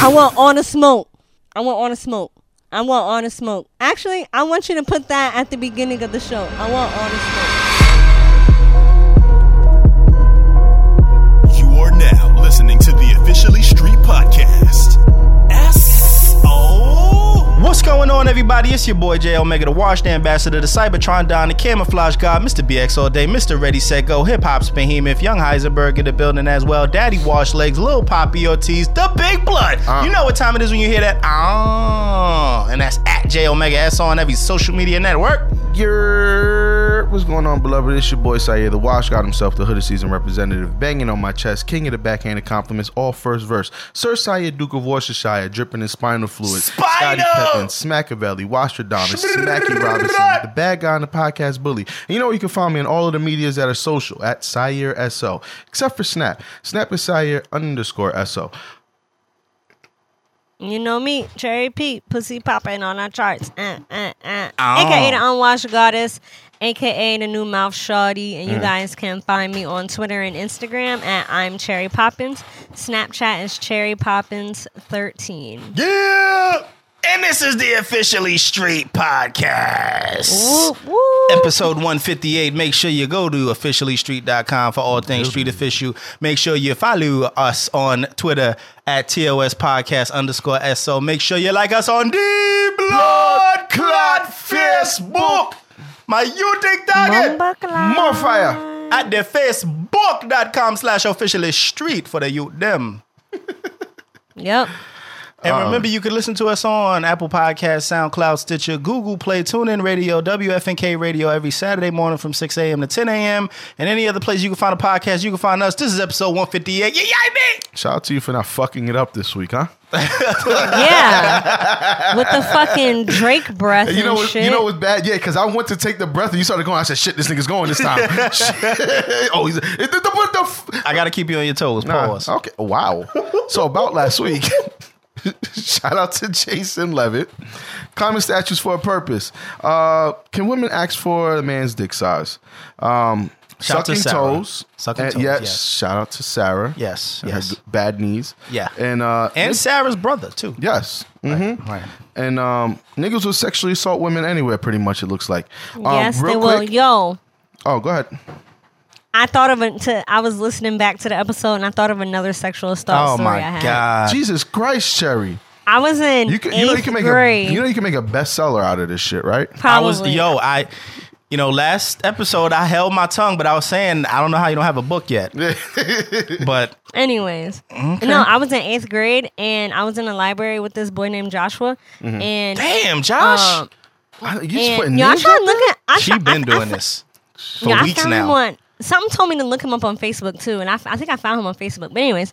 I want all the smoke. I want all the smoke. I want all the smoke. Actually, I want you to put that at the beginning of the show. I want all the smoke. You are now listening to the Officially Street Podcast. What's going on, everybody? It's your boy J Omega, the Washed Ambassador, the Cybertron Don, the Camouflage God, Mr. BX all day, Mr. Ready Set Go, Hip Hop's Behemoth, Young Heisenberg in the building as well, Daddy Wash Legs, Lil Poppy Ortiz, the Big Blood. You know what time it is when you hear that? Ah, and that's at J Omega S on every social media network. Yer, what's going on, beloved? It's your boy Syer, the Wash God himself, the Hood of Season representative, banging on my chest, king of the backhanded compliments, all first verse. Sir Syer, Duke of Worcestershire, dripping in spinal fluid. Scotty Spinal! Peppin, Smackavelli, Wastradamus, Smacky Robinson, the bad guy on the podcast bully. And you know you can find me on all of the medias that are social at Syer SO, except for Snap. Snap is Syer underscore SO. You know me, Cherry Pete, pussy popping on our charts. Uh, uh, uh. Oh. AKA the Unwashed Goddess, AKA the New Mouth Shawty. Mm. And you guys can find me on Twitter and Instagram at I'm Cherry Poppins. Snapchat is Cherry Poppins13. Yeah! And this is the Officially Street Podcast. Whoop, whoop. episode 158. Make sure you go to officiallystreet.com for all things street official. Make sure you follow us on Twitter at TOS Podcast underscore SO. Make sure you like us on the Blood Clot Facebook. My YouTube target. More fire. at the facebook.com slash officially street for the youth them. Yep. And remember, you can listen to us on Apple Podcasts, SoundCloud, Stitcher, Google Play, TuneIn Radio, WFNK Radio every Saturday morning from 6 a.m. to 10 a.m. And any other place you can find a podcast, you can find us. This is episode 158. Yeah, yeah, me! Shout out to you for not fucking it up this week, huh? Yeah. With the fucking Drake breath You know and what? shit. You know what's bad? Yeah, because I went to take the breath and you started going. I said, "Shit, this nigga's going this time." Oh, he's it, the, the, what the f- I got to keep you on your toes. Nah, Pause. okay. Wow. So about last week. Shout out to Jason Levitt. Common statues for a purpose. Uh, can women ask for a man's dick size? Um, Shout out to sucking Sarah. toes. Sucking And toes, Yes, yes. Shout out to Sarah. Yes, And yes. bad knees. Yeah. And uh, And Sarah's brother, too. yes. hmm Right. And um, niggas will sexually assault women anywhere. Pretty much, it looks like. Um, yes, real they will. Yo, Oh, go ahead. I thought of it. To, I was listening back to the episode, and I thought of another sexual assault Oh, story my I had. God. Jesus Christ, Cherry. I was in You can, eighth you know you can make grade. a you know you can make a bestseller out of this shit, right? I was, yo, I, you know, last episode I held my tongue, but I was saying, I don't know how you don't have a book yet. but Anyways, no, I was in eighth grade, and I was in the library with this boy named Joshua, Mm-hmm. and damn, Josh. um, You just and putting yo, I tried out there? looking. I she tried, been I, doing I, this for Yeah, I weeks found now. on. Something told me to look him up on Facebook too, and I think I found him on Facebook. But anyways,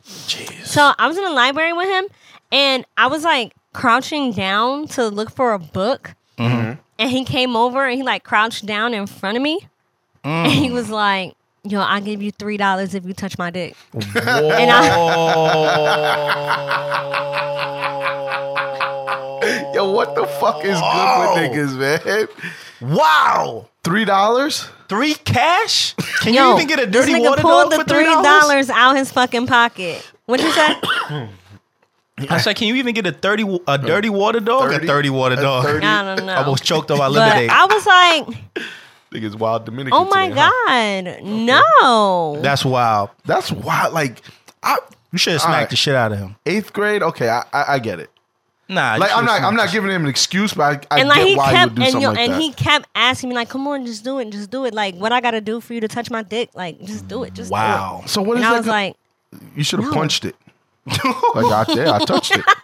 so I was in the library with him, and I was like crouching down to look for a book, Mm-hmm. and he came over and he like crouched down in front of me, Mm. and he was like, "Yo, I'll give you three dollars if you touch my dick." Whoa. And Yo, what the fuck is Whoa. good with niggas, man? Wow. Three dollars? Three cash? Can Yo, you even get a dirty this nigga water pulled dog the for three three dollars? dollars out his fucking pocket. What'd you say? I said, can you even get a thirty a dirty water dog? 30? a dirty water dog. 30? I don't know. I almost choked on my but lemonade. I was like, Niggas wild Dominican. "Oh my today, huh? god, no!" That's wild. That's wild. Like I You should have smacked Alright. the shit out of him. eighth grade, okay, I I, I get it. Nah, Like I'm not I'm not giving him an excuse, but I, I and like get he why he kept would do and something yo, like and that. he kept asking me like, "Come on, just do it, just do it." Like, what I gotta do for you to touch my dick? Like, just do it, just Wow. so what Do is it. And I that? was go- like, you should have no. punched it. like out there, I touched it.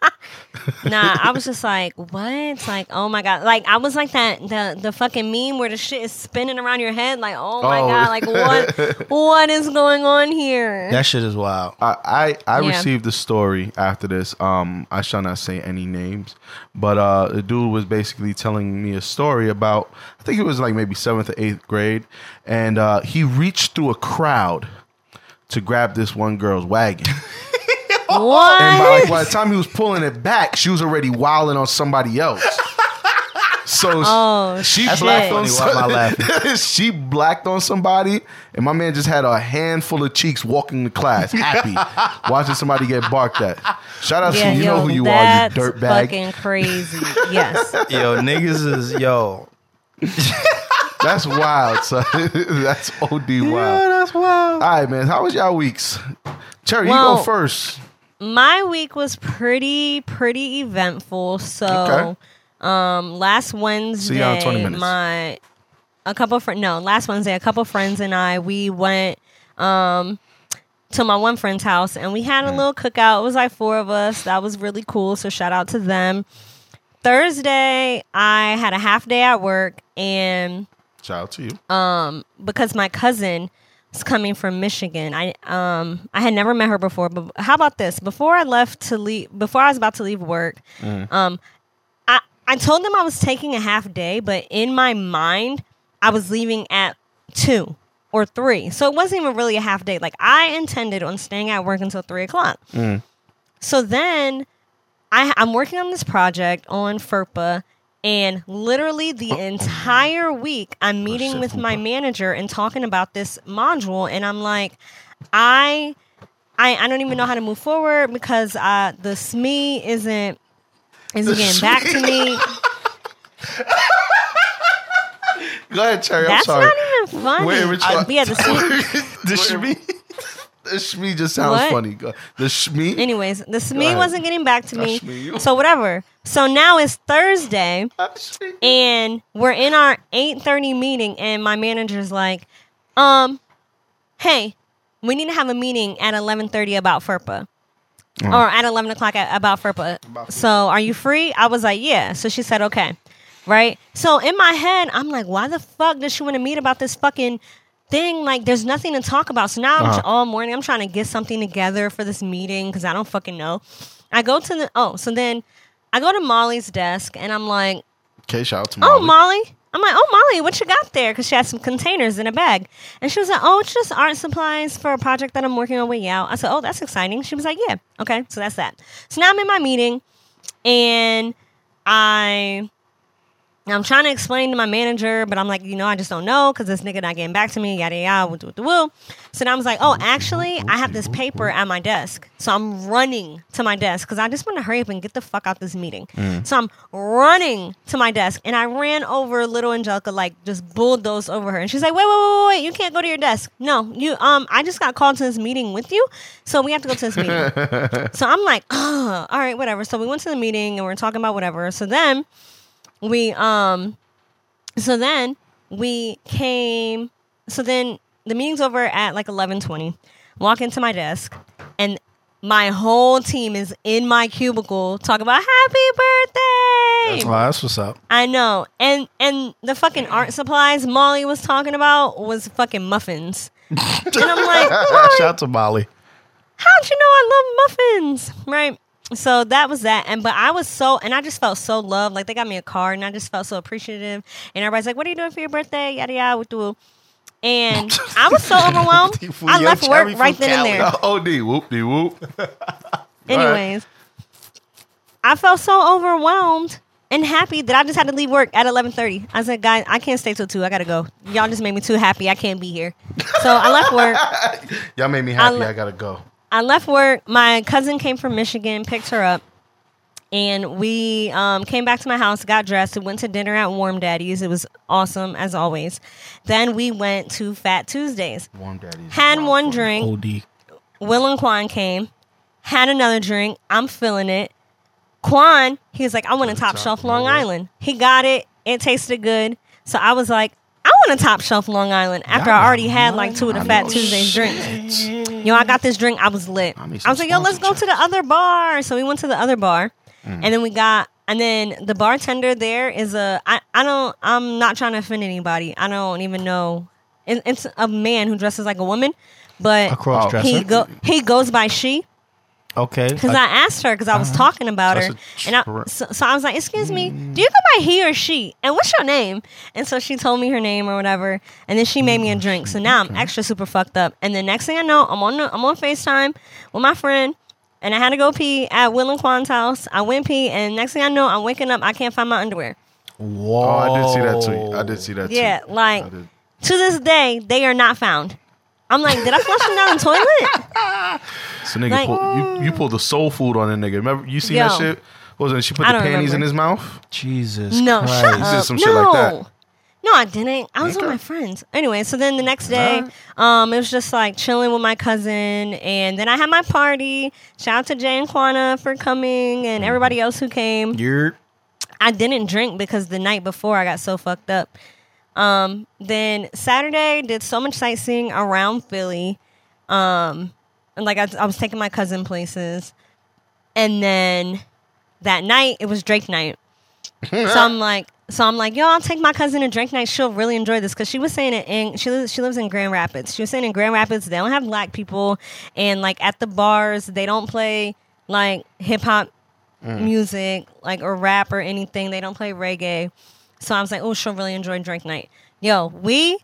Nah, I was just like, what? Like, oh my god! Like, I was like that the the fucking meme where the shit is spinning around your head. Like, oh my Oh. god! Like, what? what is going on here? That shit is wild. I I, I Yeah. received a story after this. Um, I shall not say any names, but uh, the dude was basically telling me a story about. I think it was like maybe seventh or eighth grade, and uh, he reached through a crowd to grab this one girl's wagon. What? And by, like, by the time he was pulling it back, she was already wilding on somebody else. So Oh, she shit. blacked on Funny, why am I some- she blacked on somebody, and my man just had a handful of cheeks walking to class, happy, watching somebody get barked at. Shout out Yeah, to you, you yo, know who you are, you that's dirtbag. Fucking crazy. Yes. Yo, niggas is yo. That's wild, son. that's OD wild. that's wild. All right, man. How was y'all weeks? Cherry, you go first. My week was pretty pretty eventful. So, Okay. um, last Wednesday, See y'all in 20 minutes. my a couple friends. No, last Wednesday, a couple friends and I we went um to my one friend's house and we had a Mm. little cookout. It was like four of us. That was really cool. So shout out to them. Thursday, I had a half day at work and Shout out to you. um, because my cousin is coming from Michigan. I um I had never met her before, but how about this? Before I left to leave, before I was about to leave work, um, I I told them I was taking a half day, but in my mind, I was leaving at two or three, so it wasn't even really a half day. Like I intended on staying at work until three o'clock. So then I, I'm working on this project on FERPA, and literally the entire week I'm meeting with my manager and talking about this module, and I'm like, I, I, I don't even know how to move forward because uh, the SME isn't isn't getting back to me. Go ahead, Cherry. I'm That's sorry. not even funny. Wait, which one? yeah, the SME. The shmee. The Shmee just sounds What? funny. Go- The Shmee? Anyways, the SME ahead. wasn't getting back to me. So whatever. So now it's Thursday. Ah, and we're in our 8:30 meeting and my manager's like um hey we need to have a meeting at 11:30 about FERPA or at 11 o'clock at, about FERPA so are you free I was like yeah so she said okay right so in my head I'm like why the fuck does she want to meet about this fucking thing like there's nothing to talk about so now I'm Uh-huh. all morning I'm trying to get something together for this meeting because I don't fucking know I go to the oh so then I go to Molly's desk and I'm like Okay, shout out to Molly." oh Molly. Molly. I'm like, oh Molly, what you got there? Because she had some containers in a bag, and she was like, oh, it's just art supplies for a project that I'm working on with Yao. I said, oh, that's exciting. She was like, yeah, okay, so that's that. So now I'm in my meeting, and I. I'm trying to explain to my manager, but I'm like, you know, I just don't know because this nigga not getting back to me, yada yada, woo, woo, woo, woo. So now I was like, oh, actually, I have this paper at my desk. So I'm running to my desk because I just want to hurry up and get the fuck out this meeting. So I'm running to my desk and I ran over little Angelica, like just bulldozed over her. And she's like, wait, wait, wait, wait, you can't go to your desk. No, you, um, I just got called to this meeting with you. So we have to go to this meeting. so I'm like, oh, all right, whatever. So we went to the meeting and we are talking about whatever. So then we, um, so then we came so then the meeting's over at like 11:20 walk into my desk and my whole team is in my cubicle talking about happy birthday Oh, that's what's up. i know and and the fucking art supplies molly was talking about was fucking muffins and i'm like "Molly, Shout out to Molly. how'd you know I love muffins? Right. So that was that. And but I was so and I just felt so loved. Like they got me a card and I just felt so appreciative. And everybody's like, What are you doing for your birthday? Yada yada with the and I was so overwhelmed. I left work right from then and there. Oh, OD, whoop de whoop. Anyways, I felt so overwhelmed and happy that I just had to leave work at eleven thirty. I said, guys, I can't stay till two. I gotta go. Y'all just made me too happy. I can't be here. So I left work. Y'all made me happy. le- I gotta go. I left work. My cousin came from Michigan, picked her up, and we um, came back to my house, got dressed, and went to dinner at Warm Daddy's. It was awesome as always. Then we went to Fat Tuesdays. Warm daddies. Had one drink. OD. Will and Quan came. Had another drink. I'm feeling it. Quan, he was like, I want a top shelf Long Island. He got it. It tasted good. So I was like, I want a top shelf Long Island after I already had like two of the Fat Tuesdays drinks. Yo, I got this drink. I was lit. I I, was like, yo, let's go to the other bar. So we went to the other bar, Mm. and then we got, and then the bartender there is a. I, I don't. I'm not trying to offend anybody. I don't even know. It, it's a man who dresses like a woman, but he go he goes by she. Okay. Because I asked her because I was uh-huh. talking about her, That's a and I, so, so I was like, "Excuse me, do you go by he or she? And what's your name?" And so she told me her name or whatever, and then she made me a mm, drink. So now I'm extra super fucked up. And the next thing I know, I'm on the, I'm on Facetime with my friend, and I had to go pee at Will and Quan's house. I went pee, and next thing I know, I'm waking up. I can't find my underwear. Whoa. Oh, I did see that tweet. I did see that. Yeah, tweet. like to this day, they are not found. I'm like, did I flush them down the toilet? So nigga, like- pull, you you pulled the soul food on a nigga. Remember you seen that Yo. shit? What was it? She put I the don't panties in remember. his mouth. Jesus No, Christ. shut up. some no. shit like that. No, I didn't. I was with Okay. my friends. Anyway, so then the next day, um, it was just like chilling with my cousin, and then I had my party. Shout out to Jay and Quana for coming, and Mm-hmm. everybody else who came. You're I didn't drink because the night before I got so fucked up. Um, then Saturday did so much sightseeing around Philly. Um, and like I, I was taking my cousin places, and then that night it was Drake night. so I'm like, so I'm like, yo, I'll take my cousin to Drake night. She'll really enjoy this because she was saying it in she lives she lives in Grand Rapids. She was saying in Grand Rapids they don't have black people, and like at the bars they don't play like hip hop music, like or rap or anything. They don't play reggae. So I was like, oh, she'll really enjoy Drake night. Yo, we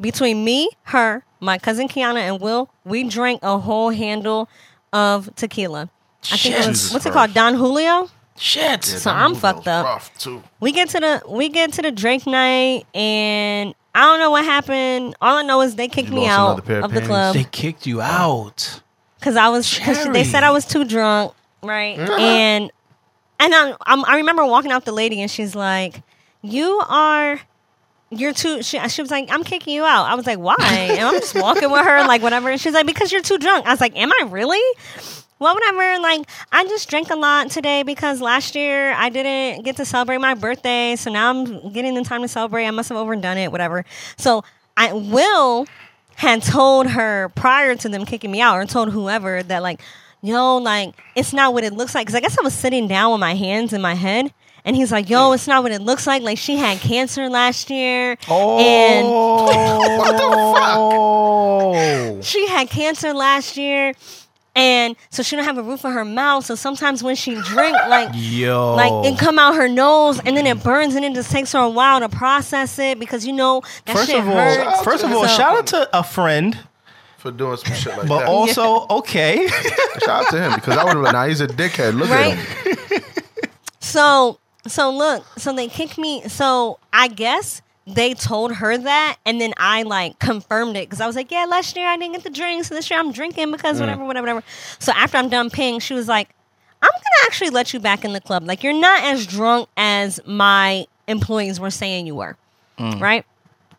between me, her, my cousin Kiana, and Will, we drank a whole handle of tequila. I think it was Jesus what's it called, Don Julio. shit. So I'm fucked up. Rough too. We get to the we get to the Drake night, and I don't know what happened. All I know is they kicked You me lost out another pair of of the panties. club They kicked you out. because I was cause they said I was too drunk, right? and and I, I'm, I remember walking out the lady and she's like, "You are." You're too. She, she was like, "I'm kicking you out." I was like, "Why?" And I'm just walking with her, like whatever. And she's like, "Because you're too drunk." I was like, "Am I really?" Well, whatever. Like, I just drank a lot today because last year I didn't get to celebrate my birthday, so now I'm getting the time to celebrate. I must have overdone it, whatever. So I will had told her prior to them kicking me out, or told whoever that like, yo, like it's not what it looks like. Because I guess I was sitting down with my hands in my head, and he's like, yo, it's not what it looks like. Like she had cancer last year, and Oh. she had cancer last year. And so she don't have a roof on her mouth. So sometimes when she drink, like Yo. like it come out her nose and then it burns and it just takes her a while to process it because you know that First shit of all, hurts. first of all, So- shout out to a friend, for doing some shit like but that. But also okay. Shout out to him because I would have been. Nah, he's a dickhead. Look Right. at him. So so look, so they kicked me. So I guess they told her that, and then I like confirmed it because I was like, yeah, last year I didn't get the drink, so this year I'm drinking because whatever, whatever, whatever. So after I'm done paying, she was like, I'm gonna actually let you back in the club. Like you're not as drunk as my employees were saying you were, mm. right?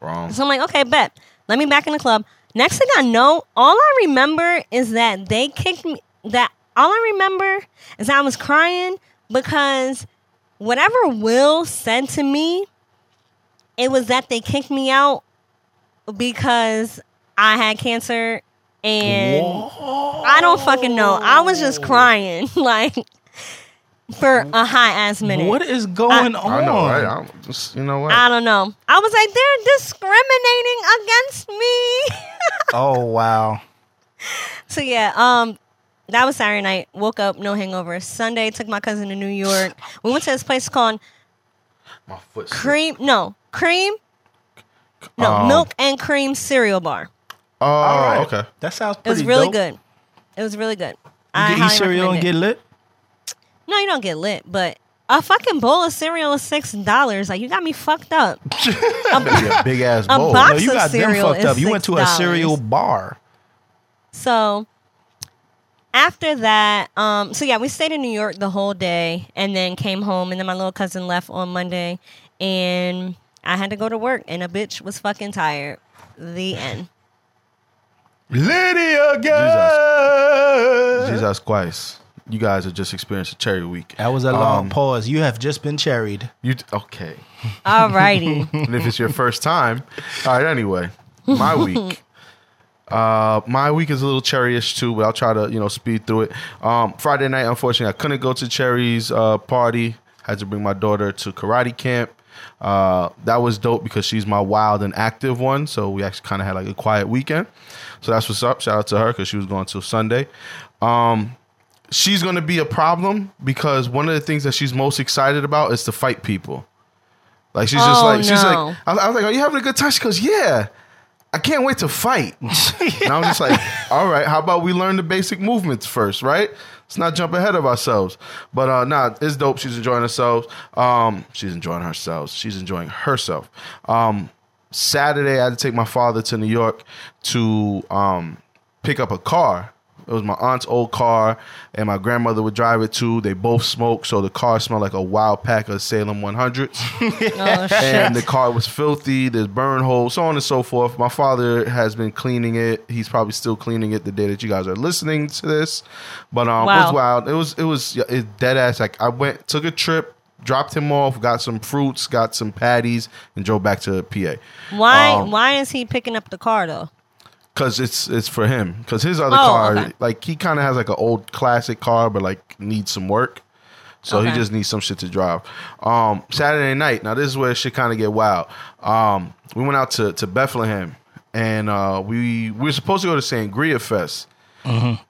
Wrong. So I'm like, okay, bet. Let me back in the club. Next thing I know, all I remember is that they kicked me. That all I remember is that I was crying because whatever Will said to me, it was that they kicked me out because I had cancer and I don't fucking know. I was just crying like for a high ass minute. what is going on? I know, right? I'm just, you know what? I don't know. I was like, they're discriminating against me. Oh wow. so yeah, um, that was Saturday night. Woke up, no hangover. Sunday, took my cousin to New York. We went to this place called My foot. Cream. No, Cream. No, Um, Milk and Cream Cereal Bar. Oh, All right. okay. That sounds It was really dope. good. It was really good. You I can eat highly cereal and recommend get lit. No, you don't get lit, but a fucking bowl of cereal is six dollars. Like you got me fucked up. Better a big ass A bowl. box- No, you of got them cereal fucked is up. You went to a $6. cereal bar. So after that, um, so yeah, we stayed in New York the whole day and then came home and then my little cousin left on Monday and I had to go to work and a bitch was fucking tired. The end. Lydia girl. Jesus Christ. You guys have just experienced a cherry week. That was a long Um, pause. You have just been cherried. You okay? Alrighty. and if it's your first time, all right. Anyway, my week. Uh, my week is a little cherryish too, but I'll try to you know speed through it. Um, Friday night, unfortunately, I couldn't go to Cherry's uh, party. Had to bring my daughter to karate camp. Uh, that was dope because she's my wild and active one. So we actually kind of had like a quiet weekend. So that's what's up. Shout out to her because she was going till Sunday. Um, she's going to be a problem because one of the things that she's most excited about is to fight people. Like she's just Oh, like she's like I, I was like, "Are you having a good time?" She goes, "Yeah." I can't wait to fight. and I was just like, all right, how about we learn the basic movements first, right? Let's not jump ahead of ourselves. But uh nah, it's dope. She's enjoying herself. Um, she's enjoying herself. She's enjoying herself. Um, Saturday I had to take my father to New York to um pick up a car. It was my aunt's old car, and my grandmother would drive it too. They both smoked, so the car smelled like a wild pack of Salem 100s Oh shit. and the car was filthy. There's burn holes, so on and so forth. My father has been cleaning it. He's probably still cleaning it the day that you guys are listening to this. But um, it was wild. It was it was it dead ass. Like I went, took a trip, dropped him off, got some fruits, got some patties, and drove back to PA. Why? Um, why is he picking up the car though? Cause it's it's for him. Cause his other Oh, car, okay. like he kind of has like an old classic car, but like needs some work. So he just needs some shit to drive. Um, Saturday night. Now this is where shit kind of get wild. Um, we went out to to Bethlehem, and uh, we we were supposed to go to Sangria Fest, Mm-hmm.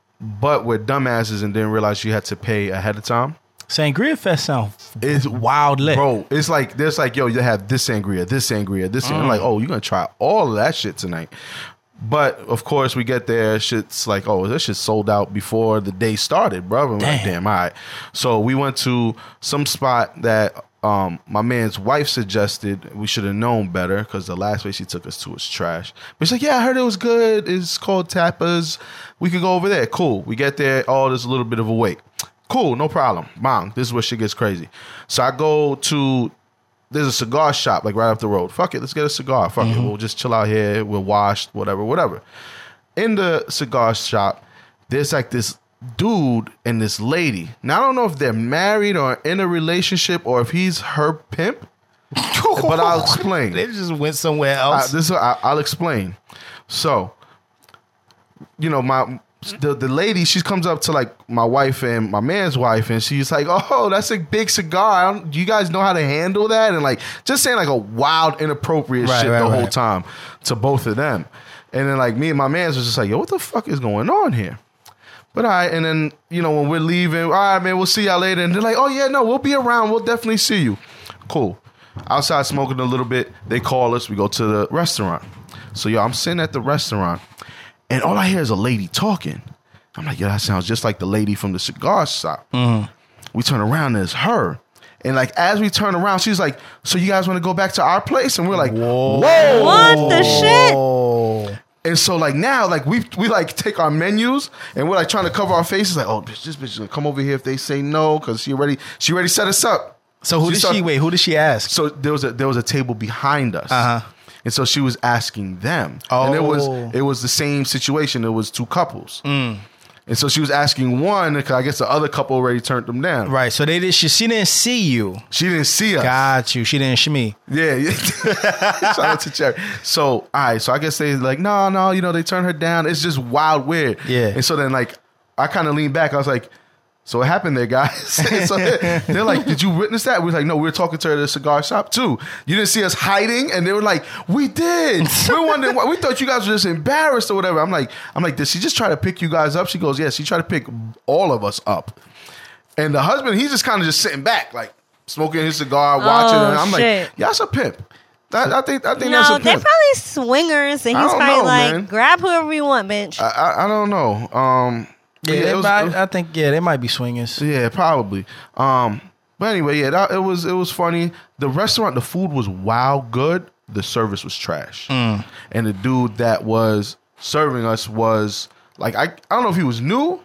but we're dumbasses and didn't realize you had to pay ahead of time. Sangria Fest sounds It's wild lit. Bro, it's like there's like, yo, you have this sangria, this sangria, this. I'm Mm. like, oh, you're gonna try all of that shit tonight. But of course, we get there. Shit's like, oh, this shit sold out before the day started, bro. I'm like, Damn. damn, all right. So we went to some spot that um, my man's wife suggested. We should have known better because the last place she took us to was trash. But she's like, yeah, I heard it was good. It's called Tapas. We could go over there. Cool. We get there. Oh, there's a little bit of a wait. Cool, no problem. Mom, This is where shit gets crazy. So I go to there's a cigar shop like right up the road. Fuck it, let's get a cigar. Fuck it, mm-hmm. we'll just chill out here. We're washed, whatever, whatever. In the cigar shop, there's like this dude and this lady. Now I don't know if they're married or in a relationship or if he's her pimp. but I'll explain. They just went somewhere I, else. Uh, this is, I, I'll explain. So, you know, my the the lady she comes up to like my wife and my man's wife, and she's like, "Oh, that's a big cigar. Don't, you guys know how to handle that?" And like just saying like a wild, inappropriate Right, shit right, the whole time to both of them. And then like me and my man's was just like, "Yo, what the fuck is going on here?" But all right, and then you know when we're leaving, all right, man, we'll see y'all later. And they're like, "Oh yeah, no, we'll be around. We'll definitely see you." Cool. Outside smoking a little bit. They call us. We go to the restaurant. So yo, I'm sitting at the restaurant, and all I hear is a lady talking. I'm like, yo, that sounds just like the lady from the cigar shop. We turn around, and it's her. And like as we turn around, she's like, "So you guys want to go back to our place?" And we're like, "Whoa!" What the shit? And so like now, like we we like take our menus and we're like trying to cover our faces, like, oh, bitch, this bitch is gonna come over here if they say no, because she already she already set us up. so who She did started- she wait? Who did she ask? So there was a there was a table behind us. Uh-huh. And so she was asking them. And it was Oh. it was the same situation. It was two couples. Mm. And so she was asking one, because I guess the other couple already turned them down. Right. So they did. She, she didn't see you. She didn't see us. Got you. She didn't shimmy. Yeah, yeah. Shout out to Cherry. So, all right. So I guess they like, no, no, you know, they turned her down. It's just wild, weird. Yeah. And so then, like, I kind of leaned back. I was like, so it happened there, guys? So they're, like, did you witness that? We was like, no, we were talking to her at the cigar shop too. You didn't see us hiding, and they were like, we did. We were wondering why. We thought you guys were just embarrassed or whatever. I'm like, I'm like, did she just try to pick you guys up? She goes, yes. She tried to pick all of us up. And the husband, he's just kind of just sitting back, like smoking his cigar, watching. Oh, and I'm shit. like, yeah, that's a pimp. That, I think I think No, that's a they're probably swingers, and I he's probably know, like, man. grab whoever you want, bitch. I, I, I don't know. Um, Yeah, yeah, they it was- might- was- I think yeah, they might be swingers. yeah, probably. Um, but anyway, yeah, that, it was it was funny. The restaurant, the food was wow good. The service was trash, Mm. and the dude that was serving us was like I I don't know if he was new,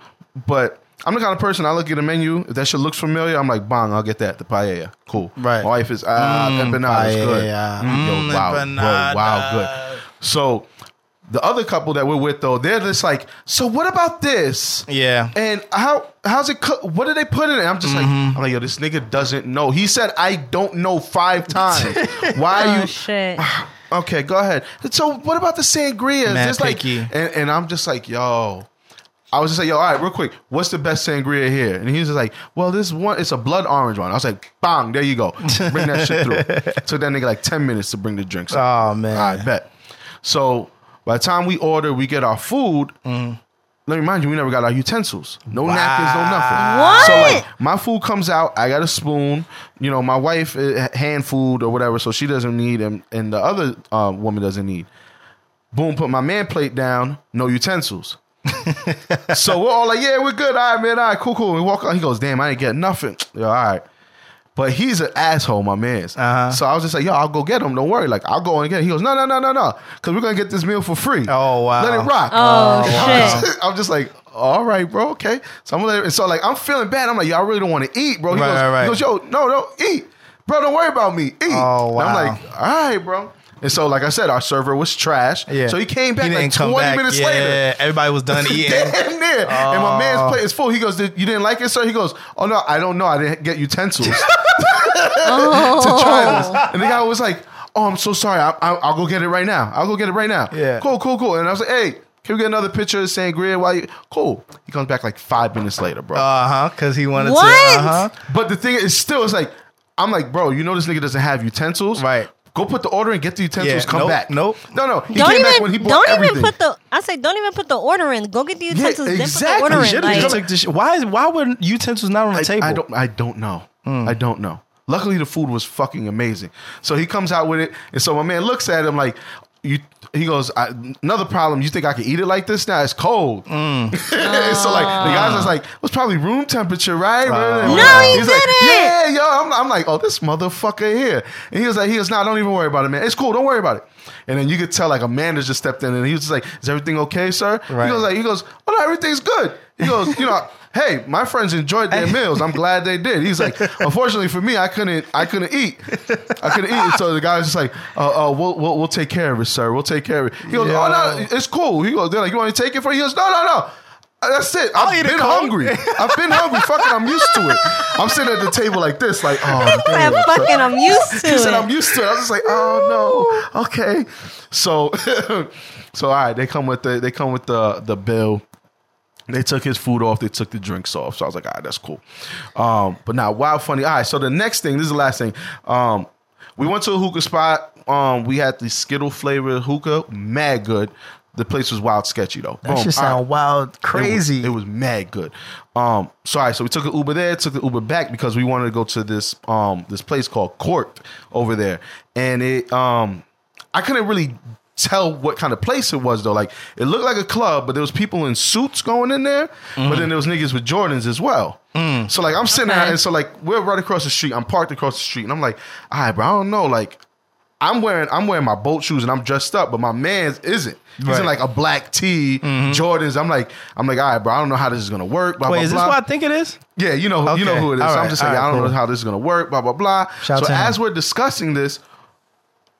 but. I'm the kind of person I look at the menu. If that shit looks familiar, I'm like, bang, I'll get that. The paella, cool. Right. My wife is ah, Mm, empanada is good. Mm, yo, wow, bro, empanada. wow, good. So the other couple that we're with though, they're just like, so what about this? Yeah. And how how's it cooked? What did they put in it? I'm just like, Mm-hmm. I'm like, yo, this nigga doesn't know. He said I don't know five times. Why are oh you shit! okay? Go ahead. So what about the sangrias? Mad Just like, picky. and, and I'm just like, yo. I was just like, yo, all right, real quick, what's the best sangria here? And he was just like, well, this one, it's a blood orange one. I was like, bang, there you go. Bring that shit through. Took that nigga like 10 minutes to bring the drinks. up. Oh man. I bet. So by the time we order, we get our food. Let me remind you, we never got our utensils. No napkins, no nothing. What? So like, my food comes out. I got a spoon. You know, my wife uh, hand food or whatever, so she doesn't need, and and the other uh, woman doesn't need. Boom, put my man plate down, no utensils. so we're all like, yeah, we're good. All right, man. All right, cool, cool. We walk on. He goes, damn, I ain't get nothing. Yeah, all right. But he's an asshole, my man. Uh-huh. So I was just like, yo, I'll go get him. Don't worry. Like, I'll go and get him. He goes, no, no, no, no, no. Because we're going to get this meal for free. Oh, wow. Let it rock. Oh, wow. shit. I'm just like, all right, bro, okay. So I'm gonna let it, so like I'm feeling bad. I'm like, yo, I really don't want to eat, bro. He, Right, goes, right, right. he goes, yo, no, no, eat, bro. Don't worry about me, eat. Oh, And I'm like, all right, bro. And so, like I said, our server was trash. Yeah. So he came back He like 20 come back. minutes yeah, later. Everybody was done eating. Damn near. And my Oh. man's plate is full. He goes, "Did- You didn't like it, sir? He goes, Oh, no, I don't know. I didn't get utensils to try this. And the guy was like, Oh, I'm so sorry. I, I, I'll go get it right now. I'll go get it right now. Yeah. Cool, cool, cool. And I was like, Hey, can we get another picture of sangria? While you cool? He comes back like five minutes later, bro. Uh huh. Because he wanted What? to. Uh huh. but the thing is, still, it's like, I'm like, bro, you know this nigga doesn't have utensils, Right. Go put the order and get the utensils. Yeah, come nope, back. nope. No, no. He don't came even back when he bought everything. don't everything. even put the I say don't even put the order in. Go get the utensils. Then put exactly. the order in. Should've Like, just the sh- why is why were utensils not on the I, table? I don't. I don't know. Hmm. I don't know. Luckily, the food was fucking amazing. So he comes out with it, and so my man looks at him like, "You." He goes, "Another problem. You think I can eat it like this? Now it's cold." Mm. And so like the guys was ah. like, "It was probably room temperature, right?" Oh. No, he He's like, didn't. "Yeah, yo." I'm, I'm like, "Oh, this motherfucker here." And he was like, "He was not. Don't even worry about it, man. It's cool. Don't worry about it." And then you could tell like a man just stepped in, and he was just like, "Is everything okay, sir?" Right. He goes like, "He goes, oh no, everything's good." He goes, "You know." Hey, my friends enjoyed their meals. I'm glad they did. He's like, unfortunately for me, I couldn't, I couldn't eat. I couldn't eat. So the guy's just like, uh, uh, we'll, we'll, we'll take care of it, sir. We'll take care of it. He goes, Yeah. oh no, it's cool. He goes, they're like, you want to take it for? You? He goes, no, no, no. Uh, That's it. I'll I've been hungry. I've been hungry. Fucking, I'm used to it. I'm sitting at the table like this, like, oh, damn. I'm fucking I'm used to He said, "I'm used to it." I was just like, "Oh no, okay." So, so all right, they come with the they come with the the bill. They took his food off. They took the drinks off. So I was like, "All right, that's cool." Um, but now, wild funny. All right, so the next thing, this is the last thing. Um, we went to a hookah spot. Um, we had the Skittle flavored hookah, mad good. The place was wild sketchy though. That Boom. should All right. sound wild, It was- crazy. It was, mad good. Um, so all right, so we took an Uber there, took the Uber back because we wanted to go to this um this place called Court over there, and it um I couldn't really tell what kind of place it was though. Like it looked like a club, but there was people in suits going in there, but then there was niggas with Jordans as well. Mm. So like I'm sitting there, and so like we're right across the street. I'm parked across the street, and I'm like, all right, bro, I don't know, like. I'm wearing I'm wearing my boat shoes and I'm dressed up, but my man's isn't. He's Right. in like a black tee, mm-hmm. Jordans. I'm like, I'm like, all right, bro. I don't know how this is gonna work. Blah Wait, blah is this blah. what I think it is? yeah, you know, you know who it is. So I'm just like, right, I don't cool. know how this is gonna work. Blah blah blah. Shout so to him. as we're discussing this,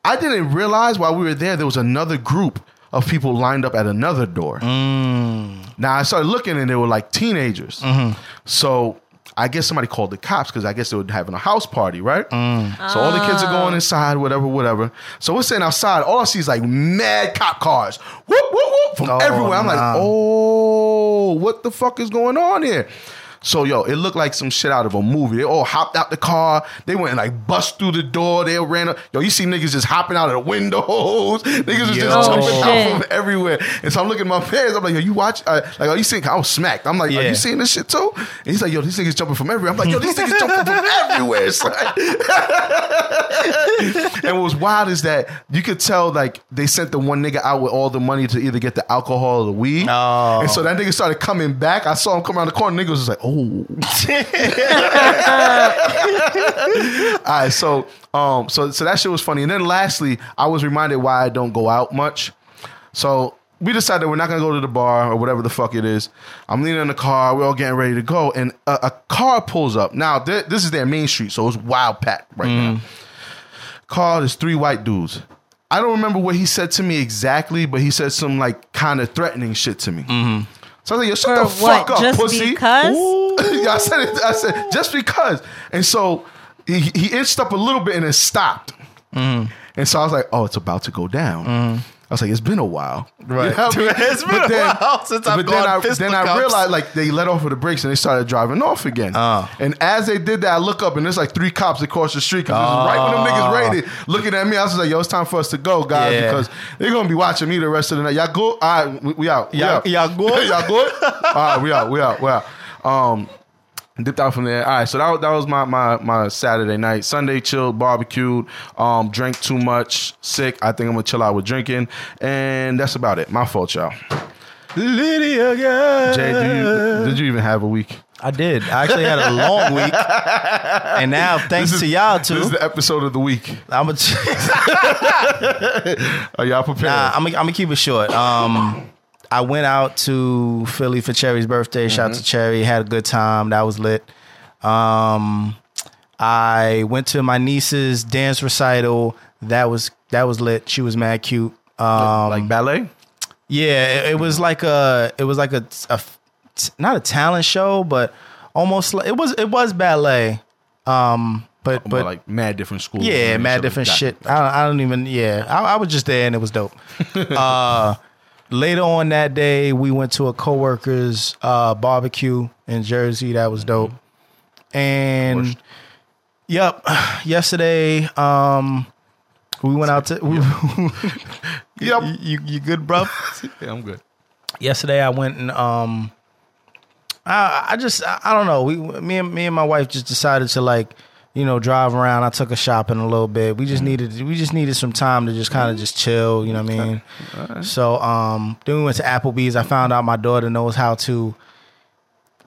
I didn't realize while we were there there was another group of people lined up at another door. Mm. Now I started looking and they were like teenagers. Mm-hmm. So I guess somebody called the cops because I guess they were having a house party, right? Mm. So all the kids are going inside, whatever, whatever. So we're sitting outside. All I see is like mad cop cars, whoop whoop whoop, from Oh, everywhere. I'm like, oh, what the fuck is going on here? So yo, it looked like some shit out of a movie. They all hopped out the car. They went and like bust through the door. They ran up. Yo, you see niggas just hopping out of the windows. Niggas was Yo. just Oh, jumping out shit. from everywhere. And so I'm looking at my parents. I'm like, yo, you watch? Uh, like, are you seeing? I was smacked. I'm like, are you seeing this shit too? And he's like, yo, these niggas jumping from everywhere. I'm like, yo, these niggas jumping from everywhere. son. and what was wild is that you could tell like they sent the one nigga out with all the money to either get the alcohol or the weed. Oh. And so that nigga started coming back. I saw him come around the corner. Niggas was like, oh. All right, so um, so so that shit was funny. And then lastly, I was reminded why I don't go out much. So we decided we're not gonna go to the bar or whatever the fuck it is. I'm leaning in the car. We're all getting ready to go, and a, a car pulls up. Now th- this is their main street, so it's wild packed right now. Car, there's three white dudes. I don't remember what he said to me exactly, but he said some like kind of threatening shit to me. So I was like, "Yo, shut For the fuck up, Just pussy." because? yeah, I said it. I said just because. And so he, he inched up a little bit and then stopped. Mm-hmm. And so I was like, oh, it's about to go down. Mm. I was like, it's been a while. Right. what I mean? It's been But a while since I've but then gone I, then I realized like they let off of the brakes and they started driving off again. Oh. And as they did that, I look up and there's like three cops across the street because was right when them niggas ah. raided, looking at me. I was just like, yo, it's time for us to go, guys, Yeah. because they're gonna be watching me the rest of the night. Y'all good? All right, we, we out. We Y'all- out. y'all good? y'all good? All right, we out. We out. We out. Um, Dipped out from there. All right, so that, was- that was my, my my Saturday night. Sunday chilled, barbecued, um, drank too much, sick. I think I'm gonna chill out with drinking, and that's about it. My fault, y'all. Lydia, girl. Jay, do you, did you even have a week? I did. I actually had a long week, and now thanks is- to y'all too. This is the episode of the week. I'm a. Are y'all prepared? Nah, I'm gonna keep it short. Um, I went out to Philly for Cherry's birthday. Shout out to Cherry. Had a good time. That was lit. Um, I went to my niece's dance recital. That was that was lit. She was mad cute. Um, like ballet? yeah, it, it was like a it was like a, a not a talent show, but almost like it was it was ballet. Um, but But but like mad different schools. yeah, mad different shit. I, don't- I don't even. Yeah, I, I was just there and it was dope. uh, later on that day, we went to a coworker's uh, barbecue in Jersey. That was dope. And yep, yesterday um, we went out to. We, Yep. you, you good, bro? Yeah, I'm good. yesterday I went and um I I just I, I don't know. We me and me and my wife just decided to like, you know, drive around. I took her shopping a little bit. We just needed we just needed some time to just kind of just chill, you know what I mean? So um then we went to Applebee's. I found out my daughter knows how to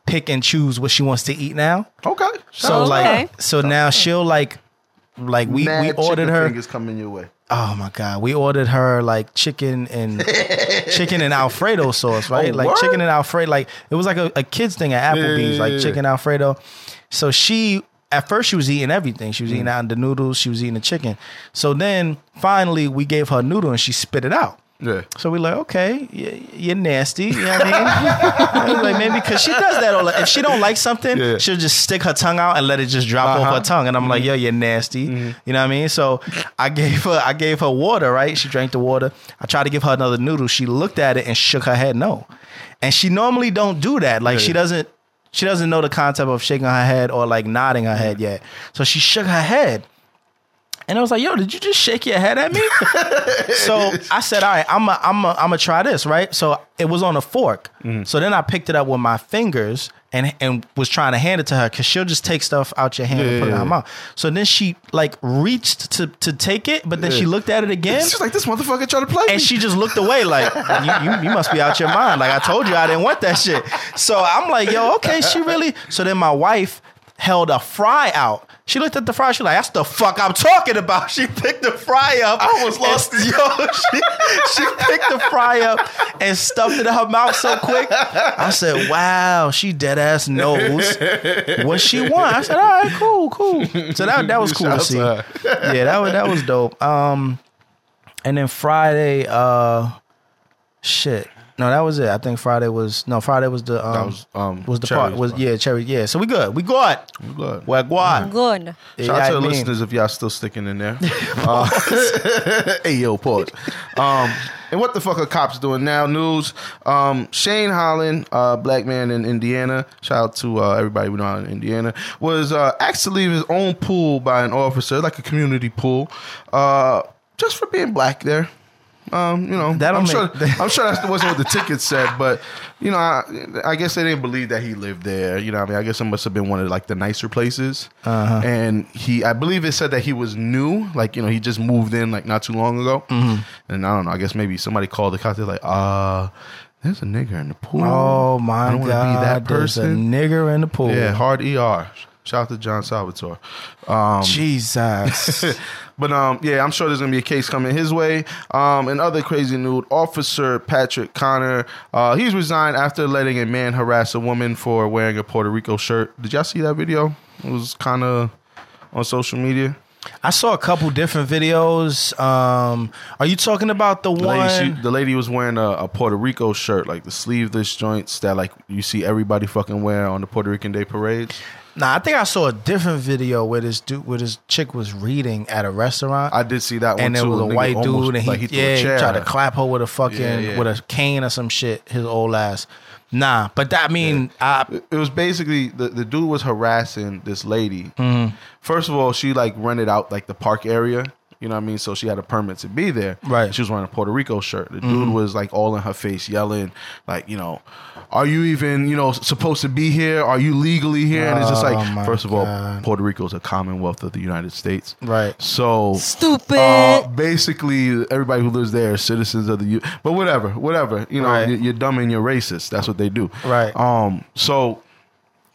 pick and choose what she wants to eat now. Okay. So okay. like so now she'll like like we Mad we ordered her fingers coming your way. Oh my god, we ordered her like chicken and chicken and Alfredo sauce, right? Oh, like word? chicken and Alfredo, like it was like a, a kids thing at Applebee's, yeah, like yeah. chicken Alfredo. So she at first she was eating everything. She was eating out the noodles, she was eating the chicken. So then finally we gave her a noodle and she spit it out. Yeah. So we like, okay, y- you're nasty. You know what I mean? I was like, maybe because she does that all. the- If she don't like something, Yeah. she'll just stick her tongue out and let it just drop off Uh-huh. her tongue. And I'm like, yo, you're nasty. You know what I mean? So I gave her, I gave her water. Right? She drank the water. I tried to give her another noodle. She looked at it and shook her head no. And she normally don't do that. Like she doesn't. She doesn't know the concept of shaking her head or like nodding her head yet. So she shook her head. And I was like, yo, did you just shake your head at me? so I said, all right, I'm a, I'm a, I'm gonna try this, right? So it was on a fork. Mm-hmm. So then I picked it up with my fingers and and was trying to hand it to her because she'll just take stuff out your hand and put it in yeah, her mouth. So then she like reached to to take it, but then she looked at it again. She's like, this motherfucker trying to play me. And she just looked away like, you, you, you must be out your mind. Like, I told you I didn't want that shit. So I'm like, yo, okay, she really. So then my wife held a fry out. She looked at the fry. She like, that's the fuck I'm talking about. She picked the fry up. I was lost and. Yo, she, she picked the fry up and stuffed it in her mouth so quick. I said, wow, she dead ass knows what she want. I said, all right, cool, cool. So that that was cool to see. to Yeah, that was that was dope. Um, and then Friday, uh, shit. No, that was it. I think Friday was no Friday was the um, That was, um, was the part was part. yeah cherry yeah. So we good. We good. We good. We're good. Good. Shout out to the mean- listeners if y'all still sticking in there. Uh, hey yo, pause. Um, and what the fuck are cops doing now? News. Um, Shayne Holland, uh, black man in Indiana. Shout out to uh, everybody we know out in Indiana. Was uh, asked to leave his own pool by an officer, like a community pool, uh, just for being black there. Um, you know, That I'm don't sure. make- I'm sure that wasn't what the ticket said, but you know, I, I guess they didn't believe that he lived there. You know, what I mean, I guess it must have been one of like the nicer places. Uh-huh. And he, I believe it said that he was new, like you know, he just moved in like not too long ago. Mm-hmm. And I don't know. I guess maybe somebody called the cops. They're like, uh, there's a nigger in the pool. Oh my I don't wanna god, be that there's a person. nigger in the pool. Yeah, hard ER. Shout out to John Salvatore. Um, Jesus. but um, yeah, I'm sure there's gonna be a case coming his way. Um, and other crazy news: Officer Patrick Connor, uh, he's resigned after letting a man harass a woman for wearing a Puerto Rico shirt. Did y'all see that video? It was kind of on social media. I saw a couple different videos. Um, are you talking about the The one? lady, she, the lady was wearing a, a Puerto Rico shirt, like the sleeveless joints that like you see everybody fucking wear on the Puerto Rican Day parades. Nah, I think I saw a different video where this dude, where this chick was reading at a restaurant. I did see that one and there too. was a nigga white almost- dude, and he, like, threw a yeah, he chair tried at to her. clap her with a fucking Yeah, yeah. with a cane or some shit. His old ass. Nah, but that I mean, I it was basically the, the dude was harassing this lady. Mm-hmm. First of all, she like rented out like the park area You know what I mean? So she had a permit to be there. Right. She was wearing a Puerto Rico shirt. The Mm-hmm. dude was like all in her face, yelling, like, you know, are you even, you know, supposed to be here? Are you legally here? And it's just Oh, like, my first of all, God. Puerto Rico is a commonwealth of the United States. Right. So Stupid. uh, basically, everybody who lives there is citizens of the U. But whatever, whatever. You know, Right. you- you're dumb and you're racist. That's what they do. Right. Um. So,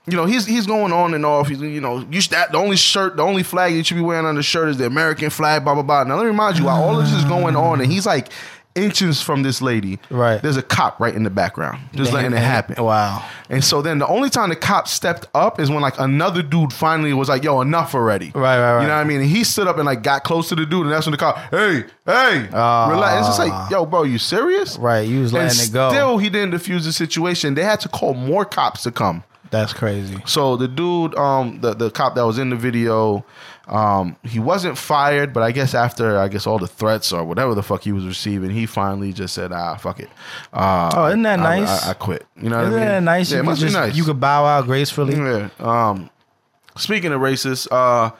you know, he's he's going on and off. He's you know, you should, the only shirt, the only flag you should be wearing on the shirt is the American flag. Blah blah blah. Now let me remind you, while all of this is going on, and he's like inches from this lady. Right. There's a cop right in the background, just letting it happen. Wow. And so then the only time the cop stepped up is when like another dude finally was like, "Yo, enough already." Right, right, right. You know what I mean? And he stood up and like got close to the dude, and that's when the cop, "Hey, hey, ah. relax." It's just like, "Yo, bro, you serious?" Right. You was And letting it go. still, he didn't defuse the situation. They had to call more cops to come. That's crazy. So the dude, um, the the cop that was in the video, um, he wasn't fired, but I guess after I guess all the threats or whatever the fuck he was receiving, he finally just said, "Ah, fuck it." Uh, Oh, isn't that I- nice? I, I quit. You know what Isn't I mean? that nice? Yeah, you it could must just, be nice. You could bow out gracefully. Yeah. Um, speaking of racist, uh,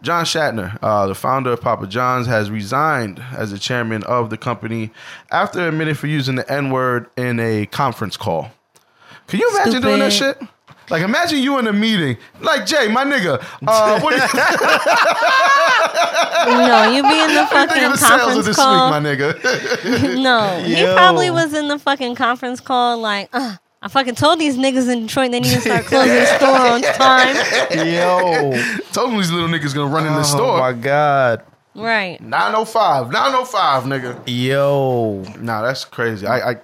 John Schnatter, uh, the founder of Papa John's, has resigned as the chairman of the company after admitting for using the N word in a conference call. Can you imagine doing that shit? Like, imagine you in a meeting, like Jay, my nigga. Uh, what you no, you be in the think fucking of the sales of conference this call. week, my nigga? no, he probably was in the fucking conference call like, uh, I fucking told these niggas in Detroit they need to start closing the store on time. Yo. Told him these little niggas gonna run in the Oh store. my god. Right. 905, 905, nigga. Yo. Nah, that's crazy. I, I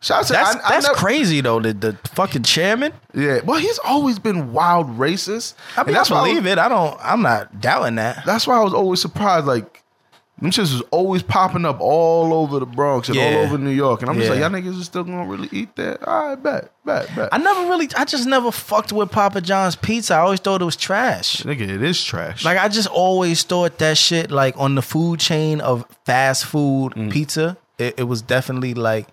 shout out to That's I, I that's never- crazy though. The the fucking chairman. Yeah, well, he's always been wild racist. I mean, that's why believe was, it. I don't. I'm not doubting that. That's why I was always surprised. Like, them shits was always popping up all over the Bronx and Yeah. all over New York. And I'm just like, y'all niggas is still gonna really eat that? All right, bet, bet, bet. I never really. I just never fucked with Papa John's pizza. I always thought it was trash. Nigga, it is trash. Like I just always thought that shit like on the food chain of fast food Mm. pizza, it, it was definitely like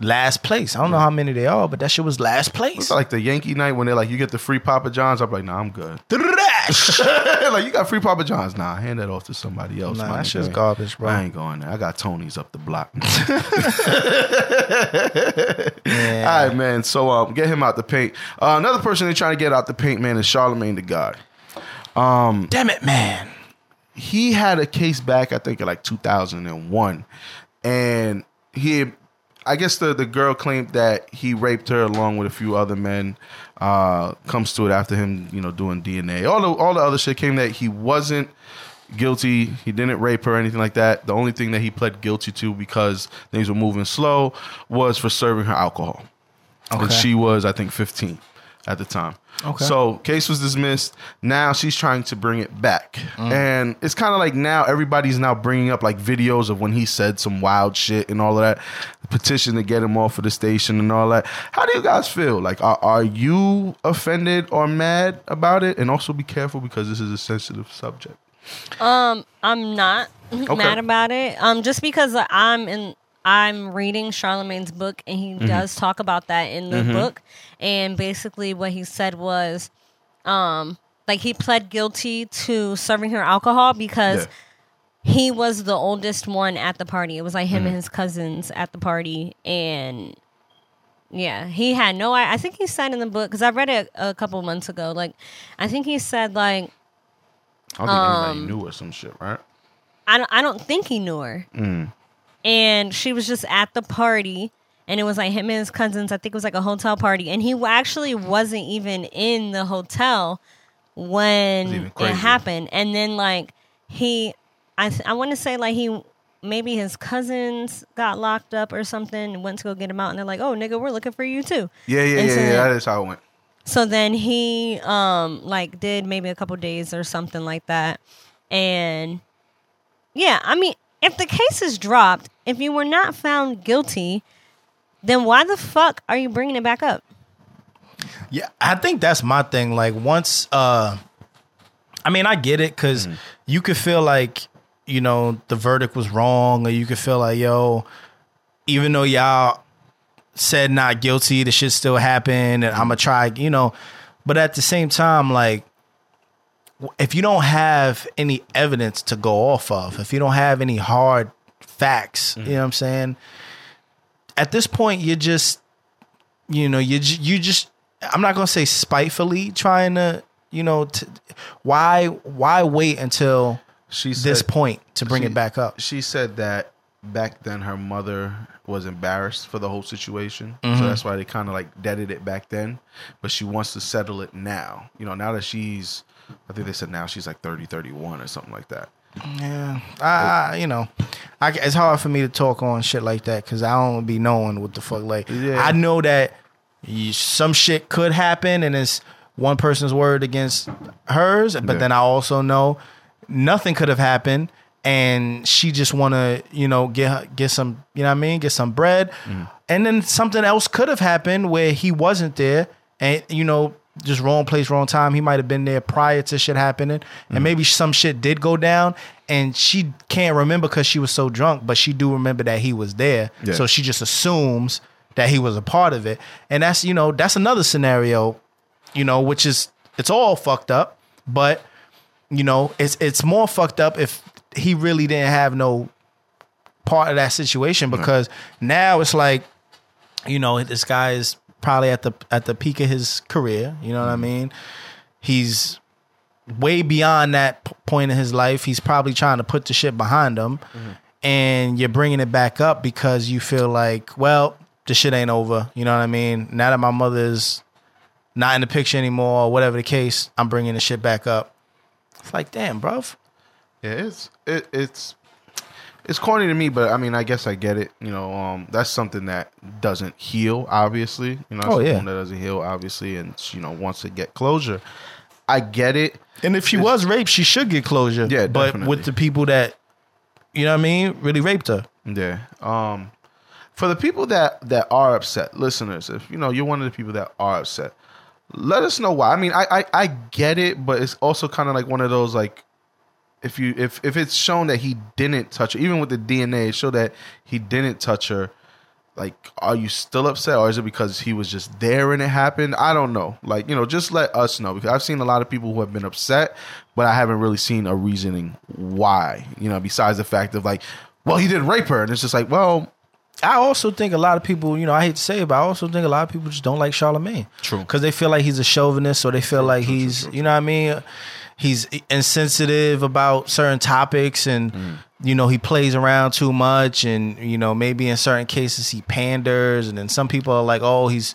last place. I don't know how many they are, but that shit was last place. It's like the Yankee night when they're like, you get the free Papa John's. I'm like, nah, I'm good. Trash. like, you got free Papa John's. Nah, hand that off to somebody else. Nah, my that nigga. shit's garbage, bro. I ain't going there. I got Tony's up the block. Yeah. All right, man. So um, get him out the paint. Uh, another person they're trying to get out the paint, man, is Charlamagne the God. Um, Damn it, man. He had a case back, I think, in like 2001, and he, I guess the the girl claimed that he raped her along with a few other men. Uh, comes to it after him, you know, doing DNA. All the all the other shit came that he wasn't guilty. He didn't rape her or anything like that. The only thing that he pled guilty to because things were moving slow was for serving her alcohol. And she was, I think, 15 at the time. Okay. So case was dismissed. Now she's trying to bring it back, Mm. and it's kind of like now everybody's now bringing up like videos of when he said some wild shit and all of that. Petition to get him off of the station and all that. How do you guys feel? Like, are, are you offended or mad about it? And also be careful because this is a sensitive subject. Um, I'm not mad about it. Um, just because I'm in, I'm reading Charlamagne's book, and he Mm-hmm. does talk about that in the book. And basically, what he said was, um, like he pled guilty to serving her alcohol because Yeah. he was the oldest one at the party. It was like him and his cousins at the party, and yeah, he had no. I, I think he said in the book because I read it a couple months ago. Like, I think he said like. I don't think Um, anybody knew or some shit, right? I don't, I don't think he knew her. And she was just at the party, and it was like him and his cousins. I think it was like a hotel party, and he actually wasn't even in the hotel when even it happened. And then like he, I th- I want to say like he maybe his cousins got locked up or something, and went to go get him out, and they're like, "Oh, nigga, we're looking for you too." Yeah, yeah, And yeah, so yeah. then- That is how it went. so then he um like did maybe a couple days or something like that. And yeah, I mean, if the case is dropped, if you were not found guilty, then why the fuck are you bringing it back up? Yeah, I think that's my thing. Like once, uh, I mean, I get it because you could feel like you know the verdict was wrong, or you could feel like yo, even though y'all said not guilty, the shit still happened, and I'm gonna try, you know. But at the same time, like if you don't have any evidence to go off of, if you don't have any hard facts, you know what I'm saying? At this point, you're just, you know, you you just. I'm not gonna say spitefully trying to, you know, to, why why wait until She this point to bring she- it back up? She said that back then her mother was embarrassed for the whole situation. Mm-hmm. So that's why they kind of like deaded it back then. But she wants to settle it now. You know, now that she's, I think they said now she's like 30, 31 or something like that. Yeah, I, I you know, I, it's hard for me to talk on shit like that because I don't be knowing what the fuck. Like, Yeah. I know that you, some shit could happen, and it's one person's word against hers. But Yeah. then I also know nothing could have happened, and she just want to, you know, get get some, you know what I mean, get some bread, mm. and then something else could have happened where he wasn't there, and you know. Just wrong place, wrong time. He might have been there prior to shit happening, and mm. maybe some shit did go down, and she can't remember because she was so drunk. But she do remember that he was there, Yeah. so she just assumes that he was a part of it, and that's you know that's another scenario, you know, which is it's all fucked up, but you know it's it's more fucked up if he really didn't have no part of that situation because now it's like you know this guy is probably at the at the peak of his career you know what i mm-hmm. mean? He's way beyond that p- point in his life. He's probably trying to put the shit behind him. Mm-hmm. And you're bringing it back up because you feel like well the shit ain't over. You know what i mean? Now that my mother's not in the picture anymore or whatever the case i'm bringing the shit back up. It's like damn bruv. Yeah, it's it, it's it's corny to me, but I mean, I guess I get it. You know, um, that's something that doesn't heal, obviously. You know, that's Oh, yeah. that doesn't heal, obviously, and you know wants to get closure. I get it. And if she was raped, she should get closure. Yeah, but definitely. with the people that, you know what I mean, really raped her. Yeah. Um, for the people that that are upset, listeners, if you know you're one of the people that are upset, let us know why. I mean, I I, I get it, but it's also kind of like one of those like. If you if if it's shown that he didn't touch her, even with the DNA, it showed that he didn't touch her. Like, are you still upset, or is it because he was just there and it happened? I don't know. Like, you know, just let us know because I've seen a lot of people who have been upset, but I haven't really seen a reasoning why. You know, besides the fact of like, well, he didn't rape her, and it's just like, well, I also think a lot of people, you know, I hate to say it, but I also think a lot of people just don't like Charlamagne. True. Because they feel like he's a chauvinist or they feel like he's, you know what I mean? He's insensitive about certain topics and, mm. you know, he plays around too much and, you know, maybe in certain cases he panders and then some people are like, oh, he's,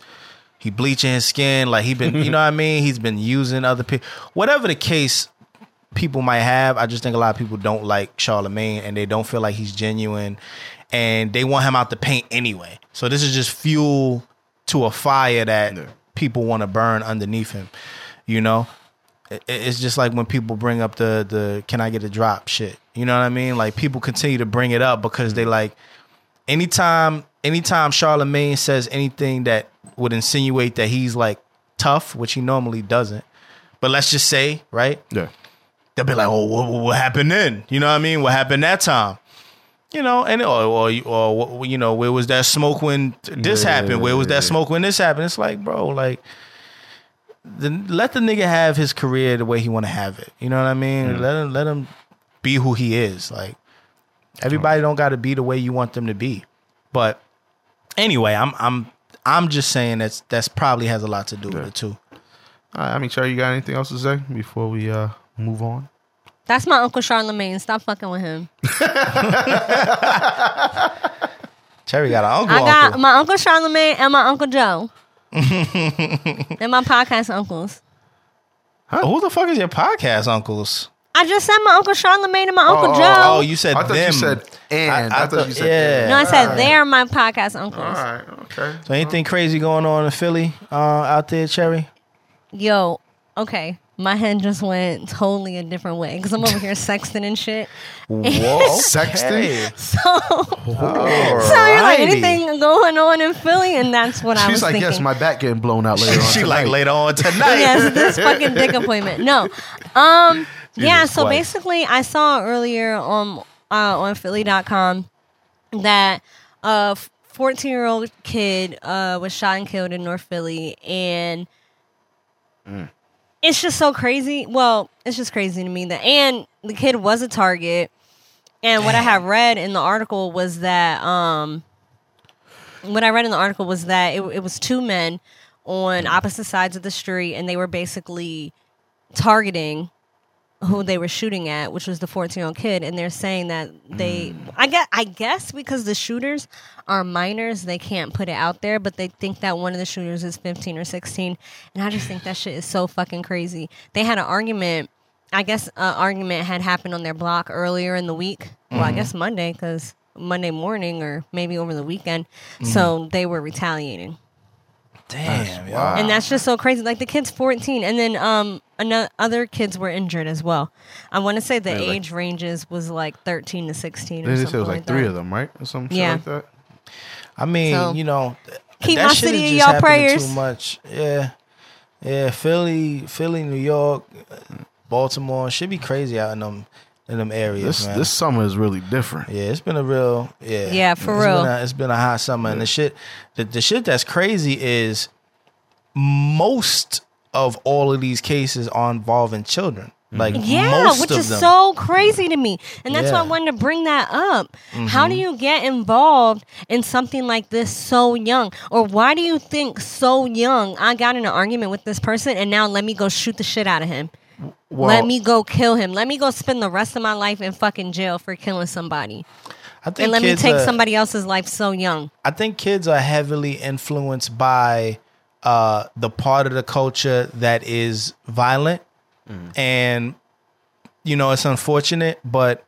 he bleaching his skin. Like he been, you know what I mean? He's been using other people. Whatever the case people might have, I just think a lot of people don't like Charlamagne and they don't feel like he's genuine and they want him out the paint anyway. So this is just fuel to a fire that Yeah. people want to burn underneath him. You know, it's just like when people bring up the the can I get a drop shit. You know what I mean? Like people continue to bring it up because they mm-hmm. like anytime anytime Charlamagne says anything that would insinuate that he's like tough, which he normally doesn't. But let's just say, right? yeah, they'll be like, "Oh, what, what- what happened then?" You know what I mean? What happened that time? You know, and or or, or you know, where was that smoke when this Yeah, happened? Where was that smoke when this happened? It's like, bro, like, the, let the nigga have his career the way he want to have it. You know what I mean? Let him let him be who he is. Like, everybody don't got to be the way you want them to be. But anyway, I'm I'm I'm just saying that's that's probably has a lot to do with it too. All right, I mean, Cherry, you got anything else to say before we uh move on? That's my Uncle Charlamagne. Stop fucking with him. Cherry got an uncle. I got uncle. my Uncle Charlamagne and my Uncle Joe. and my podcast uncles. Who the fuck is your podcast uncles? I just said my Uncle Charlamagne and my Uncle Joe. Oh, you said I thought them. you said and. I, thought you said yeah. no, I said they're my podcast uncles. All right, okay. So anything crazy going on in Philly uh, out there, Cherry? Yo, okay. My head just went totally a different way because I'm over here sexting and shit. Whoa, Sexting? So, so you're like anything going on in Philly, and that's what I was She's like, thinking. yes, my back getting blown out later on. she like tonight." later on tonight. yes, this fucking dick appointment. No. Um yeah, Jesus so Christ. basically I saw earlier on uh, on philly.com that a 14-year-old kid uh was shot and killed in North Philly and it's just so crazy. Well, it's just crazy to me that and the kid was a target. And what I had read in the article was that um what I read in the article was that it, it was two men on opposite sides of the street and they were basically targeting who they were shooting at, which was the 14 year old kid, and they're saying that they, hmm. I guess, I guess because the shooters are minors, they can't put it out there, but they think that one of the shooters is 15 or 16, and I just think that shit is so fucking crazy. They had an argument. I guess an argument had happened on their block earlier in the week. Well, I hmm. guess Monday because Monday morning or maybe over the weekend. Hmm. So they were retaliating Damn, yo. wow. and that's just so crazy. Like the kid's fourteen, and then um, another other kids were injured as well. I want to say the Yeah, like- age ranges was like thirteen to sixteen. Or They something said it was like, like three that. of them, right, or some shit Yeah. like that. I mean, So, you know, keep that my shit city is in just y'all happening prayers. Too much, yeah, yeah. Philly, Philly, New York, Baltimore should be crazy out in them in them areas, This man. this summer is really different. Yeah, it's been a real yeah. Yeah, for It's real. Been a, it's been a hot summer, and the shit, the, the shit that's crazy is most of all of these cases are involving children. Like Yeah, most which of is them. so crazy to me. And that's why I wanted to bring that up. Mm-hmm. How do you get involved in something like this so young? Or why do you think so young I got in an argument with this person and now let me go shoot the shit out of him? Well, let me go kill him. Let me go spend the rest of my life in fucking jail for killing somebody. I think And let me take are- somebody else's life so young. I think kids are heavily influenced by uh, the part of the culture that is violent, and you know it's unfortunate, but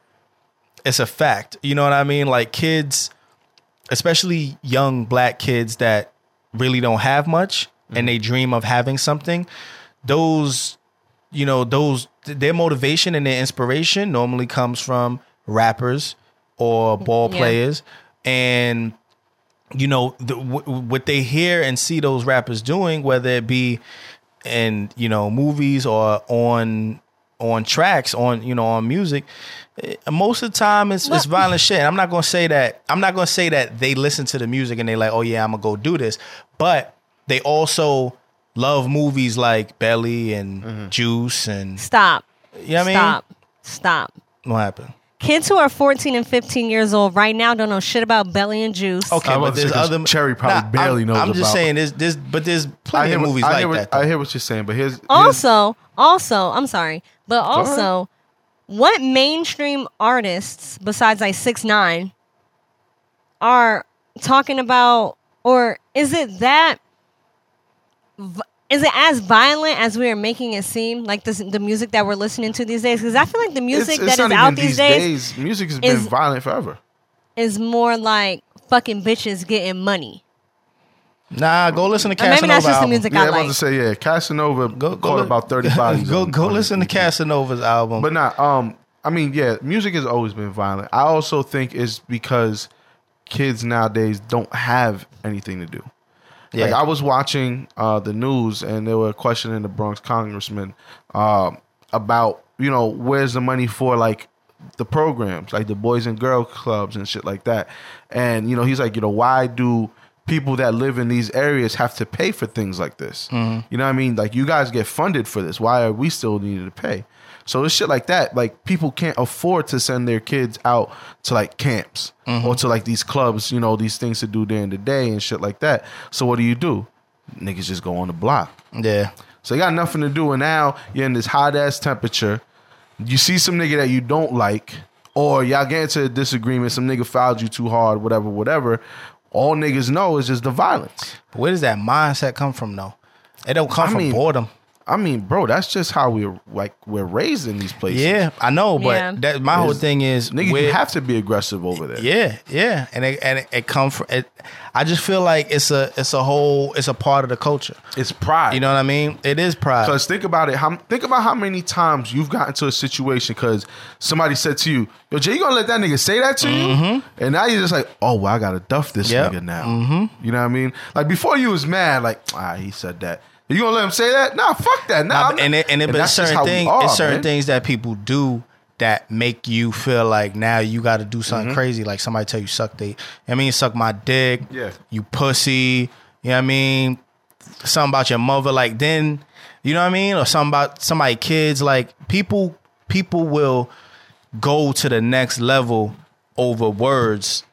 it's a fact. You know what I mean? Like kids, especially young black kids that really don't have much and they dream of having something. Those, you know, those their motivation and their inspiration normally comes from rappers or ball Yeah. players, and you know the, w- what they hear and see those rappers doing, whether it be in you know movies or on on tracks on you know on music eh, most of the time it's, it's violent shit. I'm not gonna say that i'm not gonna say that they listen to the music and they like oh yeah i'm gonna go do this. But they also love movies like belly and mm-hmm. juice and Stop. you know what i mean Stop. Stop. what happened Kids who are 14 and 15 years old right now don't know shit about belly and juice. okay but there's other Cherry probably barely I'm, knows i'm just about- saying there's, there's but there's I plenty hear, of what- movies I like hear what, that though. I hear what you're saying, but here's, here's Also, also, I'm sorry, but also, what mainstream artists besides like six nine are talking about, or is it that? V- Is it as violent as we are making it seem? Like this, the music that we're listening to these days? Because I feel like the music it's, it's that is out even these days, Music has been is- violent forever. is more like fucking bitches getting money. nah go listen to Or maybe Casanova that's just the album. music Yeah, I I'm about to say yeah. Casanova go, caught li- about thirty bodies. go on- go on listen to his- Casanova's album But not. Um. I mean, yeah. Music has always been violent. I also think it's because kids nowadays don't have anything to do. Yeah. Like I was watching uh, the news and they were questioning the Bronx congressman um, about you know where's the money for like the programs like the boys and girl clubs and shit like that. And you know he's like you know why do people that live in these areas have to pay for things like this? You know what I mean? Like you guys get funded for this. Why are we still needed to pay? So it's shit like that. Like people can't afford to send their kids out to like camps mm-hmm. or to like these clubs, you know, these things to do during the day and shit like that. So what do you do? Niggas just go on the block. yeah So you got nothing to do, and now you're in this hot ass temperature. You see some nigga that you don't like, or y'all get into a disagreement. Some nigga fouled you too hard, whatever, whatever. All niggas know is just the violence. But where does that mindset come from, though? It don't come I from mean, boredom. I mean, bro, that's just how we're like we're raised in these places. Yeah, I know, but Yeah. that my whole thing is nigga, you have to be aggressive over there. Yeah, yeah, and it, and it, it come from. It, I just feel like it's a it's a whole it's a part of the culture. it's pride. You know what I mean? It is pride. Because think about it. How, think about how many times you've gotten to a situation because somebody said to you, "Yo, Jay, you gonna let that nigga say that to you?" And now you're just like, "Oh, well, I gotta duff this Yep. nigga now." Mm-hmm. You know what I mean? Like before, you was mad, like, "Ah, he said that." You gonna let him say that? Nah, fuck that. Nah, Nah, I'm and it, and but certain things, it's certain man. things that people do that make you feel like now you got to do something Mm-hmm. crazy. Like somebody tell you suck they, I mean, suck my dick. Yeah. you pussy. You know what I mean? Something about your mother. Like then, You know what I mean? Or something about somebody kids. Like people, people will go to the next level over words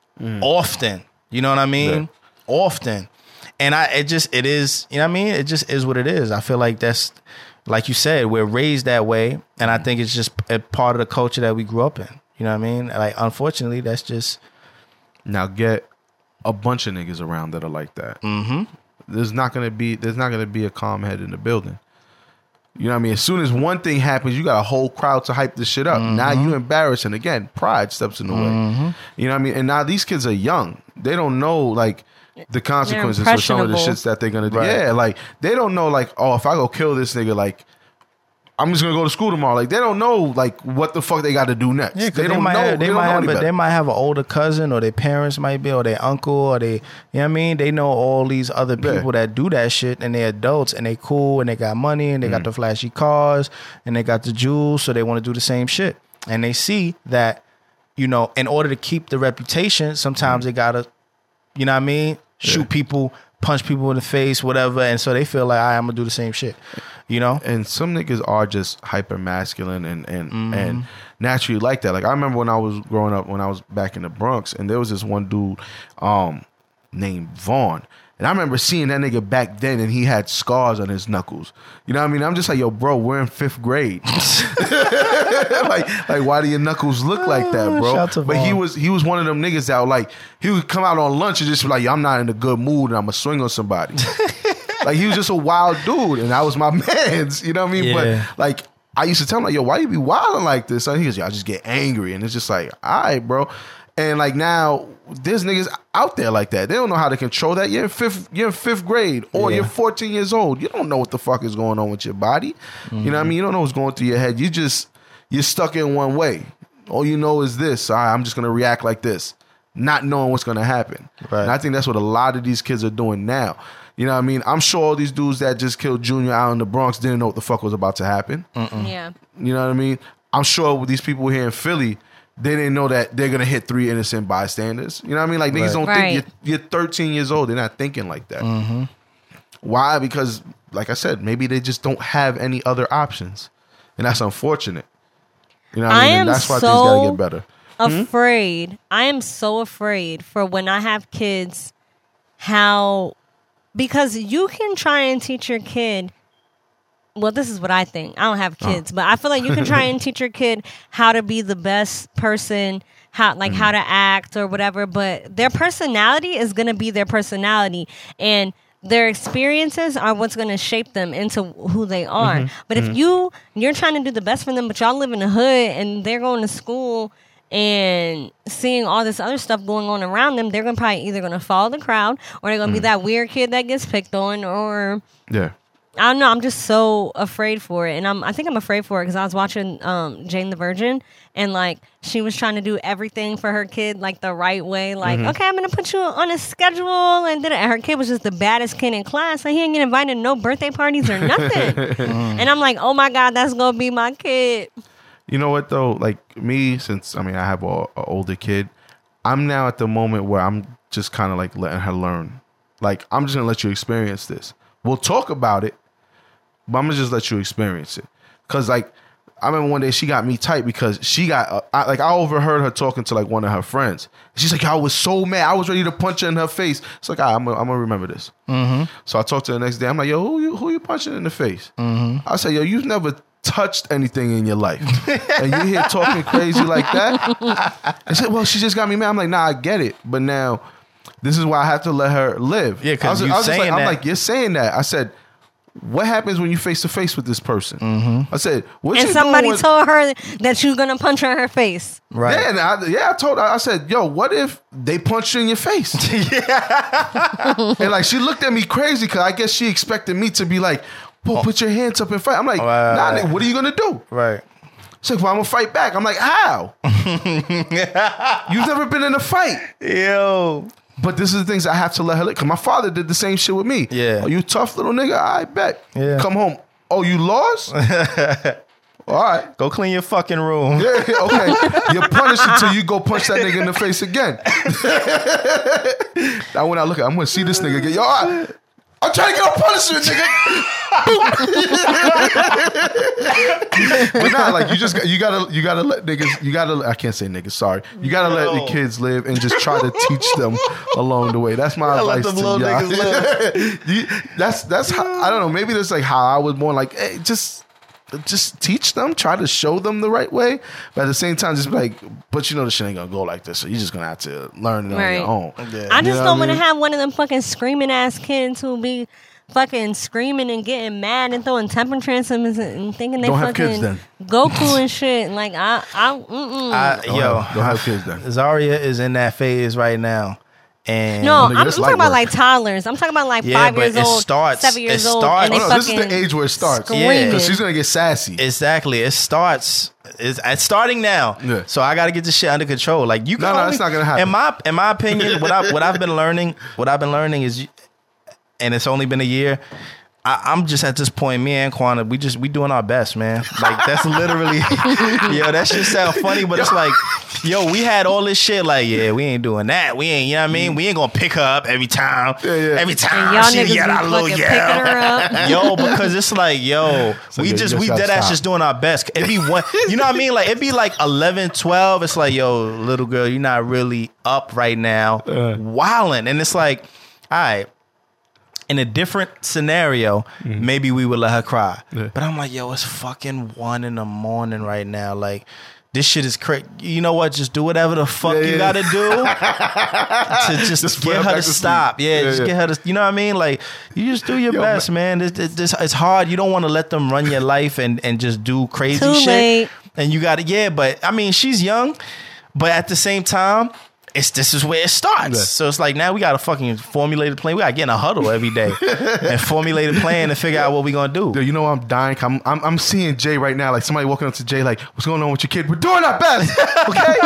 often. You know what I mean? Often. And I it just it is, you know what I mean? It just is what it is. I feel like that's like you said, we're raised that way, and I think it's just a part of the culture that we grew up in. You know what I mean? Like unfortunately, that's just Now get a bunch of niggas around that are like that. Mm-hmm. There's not gonna be there's not gonna be a calm head in the building. You know what I mean? As soon as one thing happens, you got a whole crowd to hype this shit up. Now you embarrassing again. Pride steps in the way. You know what I mean? And now these kids are young. They don't know like the consequences for some of the impressionable. shits that they're gonna do. Right. Yeah, like they don't know like oh if I go kill this nigga like. I'm just gonna go to school tomorrow. Like they don't know like what the fuck they got to do next. Yeah, 'cause they don't might know. Have, they, don't might know have any a, better. they might have an older cousin, or their parents might be, or their uncle, or they, you know what I mean. They know all these other Yeah. people that do that shit, and they're adults, and they cool, and they got money, and they Mm. got the flashy cars, and they got the jewels, so they want to do the same shit. And they see that, you know, in order to keep the reputation, sometimes they gotta, you know what I mean, shoot people, punch people in the face, whatever, and so they feel like "All right, I'm gonna do the same shit, you know. and some niggas are just hyper masculine and and and naturally like that. Like I remember when I was growing up, when I was back in the Bronx, and there was this one dude um named Vaughn. And I remember seeing that nigga back then, and he had scars on his knuckles. You know what I mean? I'm just like, yo, bro, we're in fifth grade. like, like, why do your knuckles look like that, ah, bro? Shout But he was he was one of them niggas that would like he would come out on lunch and just be like, yo, I'm not in a good mood, and I'm gonna swing on somebody. like he was just a wild dude, and that was my man's. You know what I mean? Yeah. But like I used to tell him like, yo, why you be wilding like this? And he goes, yo, I just get angry, and it's just like, all right, bro. And like now, there's niggas out there like that. They don't know how to control that. You're in fifth, you're in fifth grade, or Yeah. you're 14 years old. You don't know what the fuck is going on with your body. You know what I mhm. mean? You don't know what's going through your head. You just you're stuck in one way. All you know is this. All right, I'm just gonna react like this, not knowing what's gonna happen. Right. And I think that's what a lot of these kids are doing now. You know what I mean? I'm sure all these dudes that just killed Junior out in the Bronx didn't know what the fuck was about to happen. Yeah. You know what I mean? I'm sure with these people here in Philly, they didn't know that they're gonna hit three innocent bystanders. You know what I mean? Like niggas Right. don't Right. think you're, you're 13 years old. They're not thinking like that. Mm-hmm. Why? Because, like I said, maybe they just don't have any other options, and that's unfortunate. You know what I, I mean? am and that's why things gotta get better. Hmm? afraid. I am so afraid for when I have kids how because you can try and teach your kid well this is what I think. I don't have oh. kids, but I feel like you can try and teach your kid how to be the best person, how like how mm-hmm. to act or whatever, but their personality is going to be their personality and their experiences are what's going to shape them into who they mm-hmm. are. But if mm-hmm. you you're trying to do the best for them, but y'all live in the hood and they're going to school and seeing all this other stuff going on around them, they're gonna probably either gonna follow the crowd or they're gonna be mm. that weird kid that gets picked on or Yeah. I don't know. I'm just so afraid for it, and I'm. I think I'm afraid for it because I was watching um, Jane the Virgin, and like she was trying to do everything for her kid like the right way. Like, okay, I'm gonna put you on a schedule, and then her kid was just the baddest kid in class. Like he ain't get invited to no birthday parties or nothing. and I'm like, oh my god, that's gonna be my kid. You know what though? Like me, since I mean I have a, a older kid, I'm now at the moment where I'm just kind of like letting her learn. Like I'm just gonna let you experience this. We'll talk about it, but I'm gonna just let you experience it. Cause like I remember one day she got me tight because she got uh, I, like I overheard her talking to like one of her friends. She's like, I was so mad, I was ready to punch her in her face. It's like, "Ah, I'm gonna, I'm gonna remember this. So I talked to her the next day. I'm like, yo, who you who you punching in the face? I said, yo, you've never touched anything in your life, and you here talking crazy like that. I said, well, she just got me mad. I'm like, nah, I get it, but now this is why I have to let her live. Yeah, 'cause I was, you I was just saying like, I'm like, you're saying that. I said. What happens when you face to face with this person? Mm-hmm. I said, what And you somebody doing told her that you're gonna punch her in her face. Right. yeah, and I, yeah, I told her. I said, "Yo, what if they punch you in your face?" Yeah. and like she looked at me crazy because I guess she expected me to be like, "Well, put your hands up and fight." I'm like, Right. "Nah, nigga, what are you gonna do?" Right. She's like, "Well, I'm gonna fight back." I'm like, "How? You've never been in a fight." Yo. But this is the things I have to let her. Because my father did the same shit with me. Yeah. Oh, you tough little nigga? I bet. Yeah. Come home. Oh, you lost? All right. Go clean your fucking room. Yeah, okay. You're punished until you go punch that nigga in the face again. now when I look at I'm gonna see this nigga get yo, all right. I'm trying to get a punishment, nigga. but not like you just got- you gotta you gotta let niggas you gotta I can't say niggas sorry you gotta let No. the kids live and just try to teach them along the way. That's my gotta let advice them to y'all. niggas You- that's that's how I don't know. Maybe that's like how I was born. Like hey, just just teach them, try to show them the right way, but at the same time, just be like, but you know the shit ain't gonna go like this, so you're just gonna have to learn it on Right. your own. Yeah. I You just know don't want to mean? have one of them fucking screaming ass kids who be fucking screaming and getting mad and throwing temper tantrums and thinking they Don't have fucking kids then. Goku and shit. Like I, I, mm-mm. I, Don't yo, have, don't have kids then. Zaria is in that phase right now, and no, I'm, I'm light talking about work. like toddlers. I'm talking about like Yeah, five years it old, starts- seven years it old, and Oh they no, fucking this is the age where it starts. screaming. Because she's gonna get sassy. Exactly. It starts. It's, it's starting now. Yeah. So I got to get this shit under control. Like you. Can No, no, only- it's not gonna happen. In my in my opinion, what I what I've been learning, what I've been learning is, and it's only been a year. I, I'm just at this point. Me and Quana, we just we doing our best, man. Like that's literally, yo. That shit sound funny, but it's like, yo, we had all this shit. Like, yeah, we ain't doing that. We ain't, you know what I mean? We ain't gonna pick her up every time. Yeah, yeah. Every time and y'all she niggas be get out little fucking yell her up. yo, because it's like, yo, So we you just just we gotta dead ass just doing our best. It'd be one, you know what I mean? Like it'd be like 11, 12. It's like, yo, little girl, you're not really up right now, Uh. wilding, and it's like, all right. In a different scenario, maybe we would let her cry. Mm-hmm. Yeah. But I'm like, yo, it's fucking one in the morning right now. Like, this shit is crazy. You know what? Just do whatever the fuck Yeah, you yeah. gotta do to just, Just get her her back to to stop. Yeah, Yeah, just yeah. get her to. You know what I mean? Like, you just do your Yo, best, man. It's, it's, it's, it's hard. You don't want to let them run your life and and just do crazy Too shit. late. And you got to yeah, but I mean, she's young, but at the same time. It's this is where it starts. Yeah. So it's like now we got a fucking formulated plan. We got to get in a huddle every day and formulate a plan and figure out what we're gonna do. Yo, you know I'm dying. I'm, I'm I'm seeing Jay right now. Like somebody walking up to Jay, like, "What's going on with your kid? We're doing our best, okay?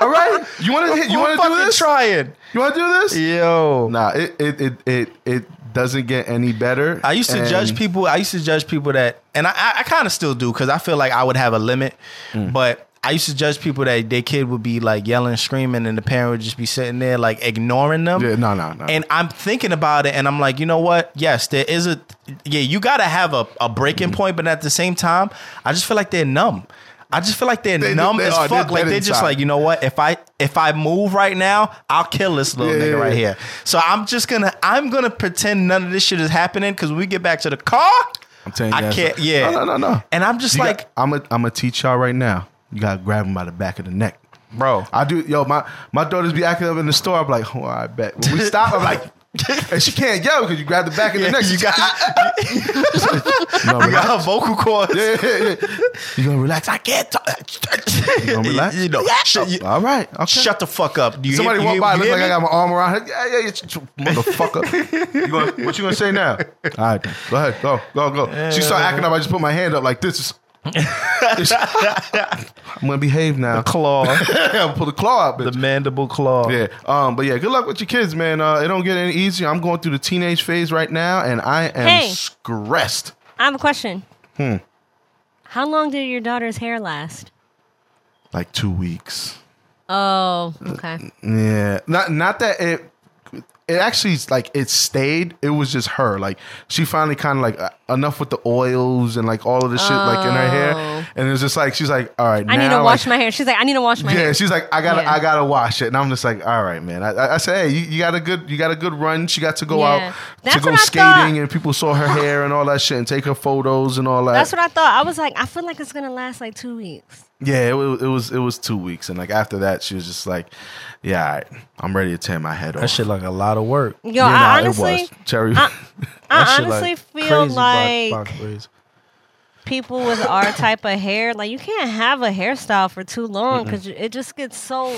All right. You want to you want to do this? trying? You want to do this? Yo, Nah, it it it it it doesn't get any better. I used to And- judge people. I used to judge people that, and I, I, I kind of still do because I feel like I would have a limit. Mm. But I used to judge people that their kid would be like yelling, screaming, and the parent would just be sitting there like ignoring them. Yeah, no, no, no. And I'm thinking about it, and I'm like, you know what? Yes, there is a yeah. You got to have a, a breaking mm-hmm. point, but at the same time, I just feel like they're numb. I just feel like they're They- numb they as fuck. They're like they're just like, you know what? If I if I move right now, I'll kill this little Yeah, nigga yeah, right yeah. here. So I'm just gonna I'm gonna pretend none of this shit is happening because when we get back to the car, I'm telling you, I can't. Yeah, No, no, no, no. And I'm just You like, got- I'm a, I'm gonna teach y'all right now. You gotta grab him by the back of the neck. bro. I do, yo. My my daughters be acting up in the store. I'm like, oh, I bet. When we stop, I'm like, and she can't yell because you grab the back of the Yeah, neck. you got- no, ah, ah, ah. You got her vocal cords. Yeah, yeah, yeah. You gonna relax? I can't talk. You gonna relax? You know, shut, you- All right. Okay. shut the fuck up. Do you Somebody walk you, by, look like I got my arm around her. Yeah, yeah, yeah, motherfucker. you gonna, what you gonna say now? All right, go ahead, go, go, go. She start acting up. I just put my hand up like this. I'm gonna behave now. claw, I'm pull the claw out, bitch. the mandible claw. Yeah. Um, but yeah, good luck with your kids, man. Uh, it don't get any easier. I'm going through the teenage phase right now, and I am Hey. stressed. I have a question. Hmm. How long did your daughter's hair last? Like two weeks. Oh, okay. Yeah. Not not that it. It actually like it stayed. It was just her. Like she finally kind of like uh, enough with the oils and like all of the shit like in her Oh. hair, and it was just like she's like, all right, I need now, to wash like, my hair. She's like, I need to wash my Yeah, hair. she's like, I gotta, Yeah. I gotta wash it, and I'm just like, all right, man. I, I, I said, hey, you, you got a good, you got a good run. She got to go Yeah. out That's to go what I skating, thought. and people saw her hair and all that shit, and take her photos and all that. That's what I thought. I was like, I feel like it's gonna last like two weeks. Yeah, it, was- it was, it was two weeks, and like after that, she was just like, yeah, all right, I'm ready to tear my head off. That shit like a lot of work. Yo, Yeah, I nah, honestly, it was cherry. I, I honestly like, feel crazy like block- block people with our type of hair, like you can't have a hairstyle for too long because it just gets so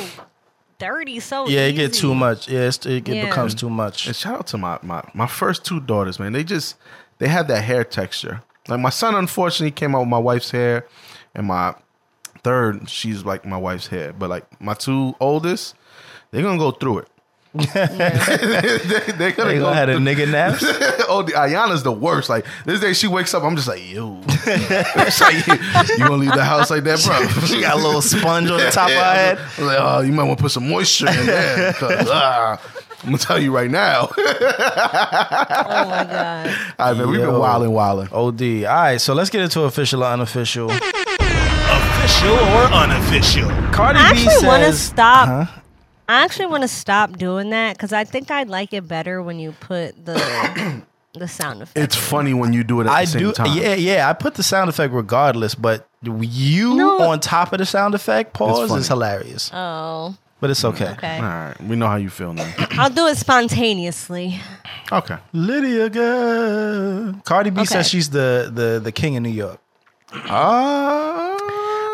dirty. So Yeah, it get easy. too much. Yeah, it's, it get, Yeah. becomes too much. And shout out to my, my my first two daughters, man. They just they have that hair texture. Like my son, unfortunately, came out with my wife's hair, and my third, she's like my wife's head. But like my two oldest, they're gonna go through it. they, they're gonna They go gonna have a nigga naps. oh, the Ayana's the worst. Like this day, she wakes up, I'm just like, yo, like, you, you gonna leave the house like that, bro? She got a little sponge on the top of her head. I'm like, oh, you might want to put some moisture in there. ah. I'm gonna tell you right now. Oh my god. All right, man, we've been Yo. wilding, wilding. OD. All right, so let's get into official or unofficial. Official or unofficial? Cardi I B actually want to says, stop. Huh? I actually want to stop doing that because I think I'd like it better when you put the the sound effect. It's funny when you do it at I the same do. time. Yeah, yeah. I put the sound effect regardless, but you No. on top of the sound effect pause is hilarious. oh, But it's okay. okay. All right, we know how you feel now. I'll do it spontaneously. Okay. Lydia girl. Cardi B Okay. says she's the the the king of New York. Uh,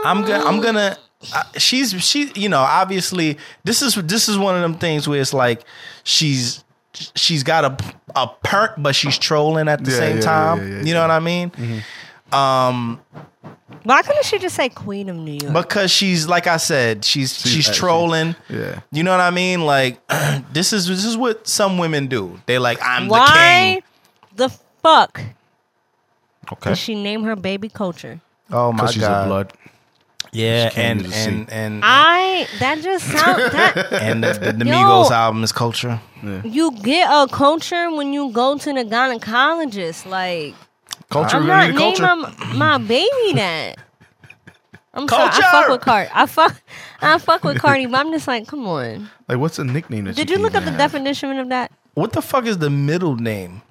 I'm gonna. I'm gonna. Uh, she's she. You know, obviously, this is this is one of them things where it's like she's she's got a a perk, but she's trolling at the Yeah, same yeah, time. yeah, yeah, you know what I mean? Um, Why couldn't she just say Queen of New York? because she's like I said, she's she's, actually- trolling. yeah. You know what I mean? Like this is this is what some women do. They like I'm the Why king. the fuck Okay. did she name her baby Kulture? Oh my Because she's god. a blood. Yeah, She can't and and and I that just sound that and the, the, the Yo. Migos album is culture. you get a culture when you go to the gynecologist. Like Culture, I'm not need a naming my, my baby that. I'm sorry, I fuck with Cardi. I fuck, I fuck with Cardi, but I'm just like, come on. Like, what's a nickname that Did you you look up the have? definition of that? What the fuck is the middle name?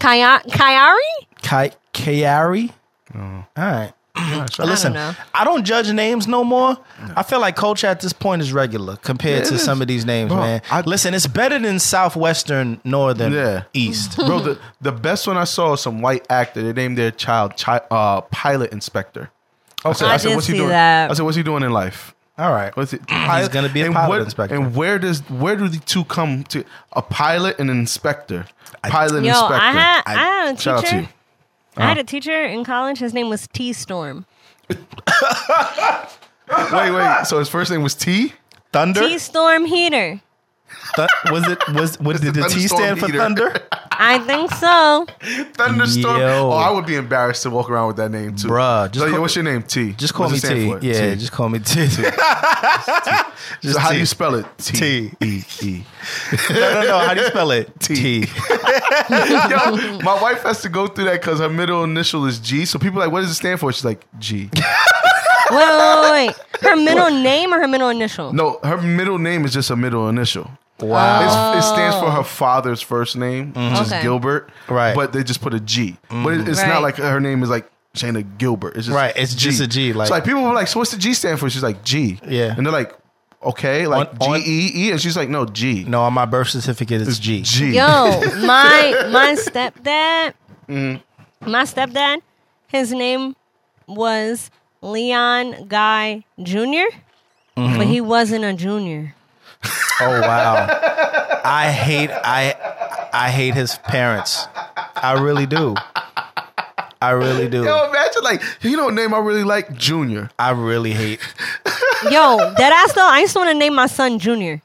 Kaya- Kyari? Kai Kayari? All right. Sure. Listen, know. I don't judge names no more. I feel like culture at this point is regular compared Yeah, to it some of these names, Bro, man. I- Listen, it's better than Southwestern, Northern, Yeah. East. Bro, the, the best one I saw was some white actor. They named their child chi- uh, pilot inspector. I said, I I said, what's he doing? that. I said, what's he doing in life? All right. What's it? He's gonna be a and pilot what- inspector. And where does where do the two come to? A pilot and an inspector. Pilot and Yo, inspector. I had, I, had a shout out to teacher. I had uh. a teacher in college. His name was T Storm. Wait, wait. So his first name was T. Thunder? T Storm Heater. Th- was it was what did the T stand for heater. thunder? I think so. Thunderstorm. Yo. Oh, I would be embarrassed to walk around with that name too, Bruh, just So, call- what's your name? T. Just call What's me T. Yeah, T. just call me T. So Just how T. do you spell it? T. E E. no, no, no. How do you spell it? T. T. Yo, my wife has to go through that because her middle initial is G. So people are like, what does it stand for? She's like, G. Wait, wait, wait, wait. Her middle name or her middle initial? No, her middle name is just a middle initial. Wow. It's, it stands for her father's first name, which is Okay. Gilbert. Right. But they just put a G. But it- it's Right. not like her name is like Shayna Gilbert. It's just Right, it's just a G, like- so like people were like, so what's the G stand for? She's like G. Yeah. And they're like, okay, like On- G on- E E, and she's like, no G. No, on my birth certificate it's G. G. Yo, my my stepdad, Mm-hmm. my stepdad, his name was Leon Guy Jr., Mm-hmm. but he wasn't a junior. Oh wow. I hate I I hate his parents. I really do. I really do. Yo, imagine like you know what name I really like? Junior. I really hate. Yo, that ass though, I used to want to name my son Junior,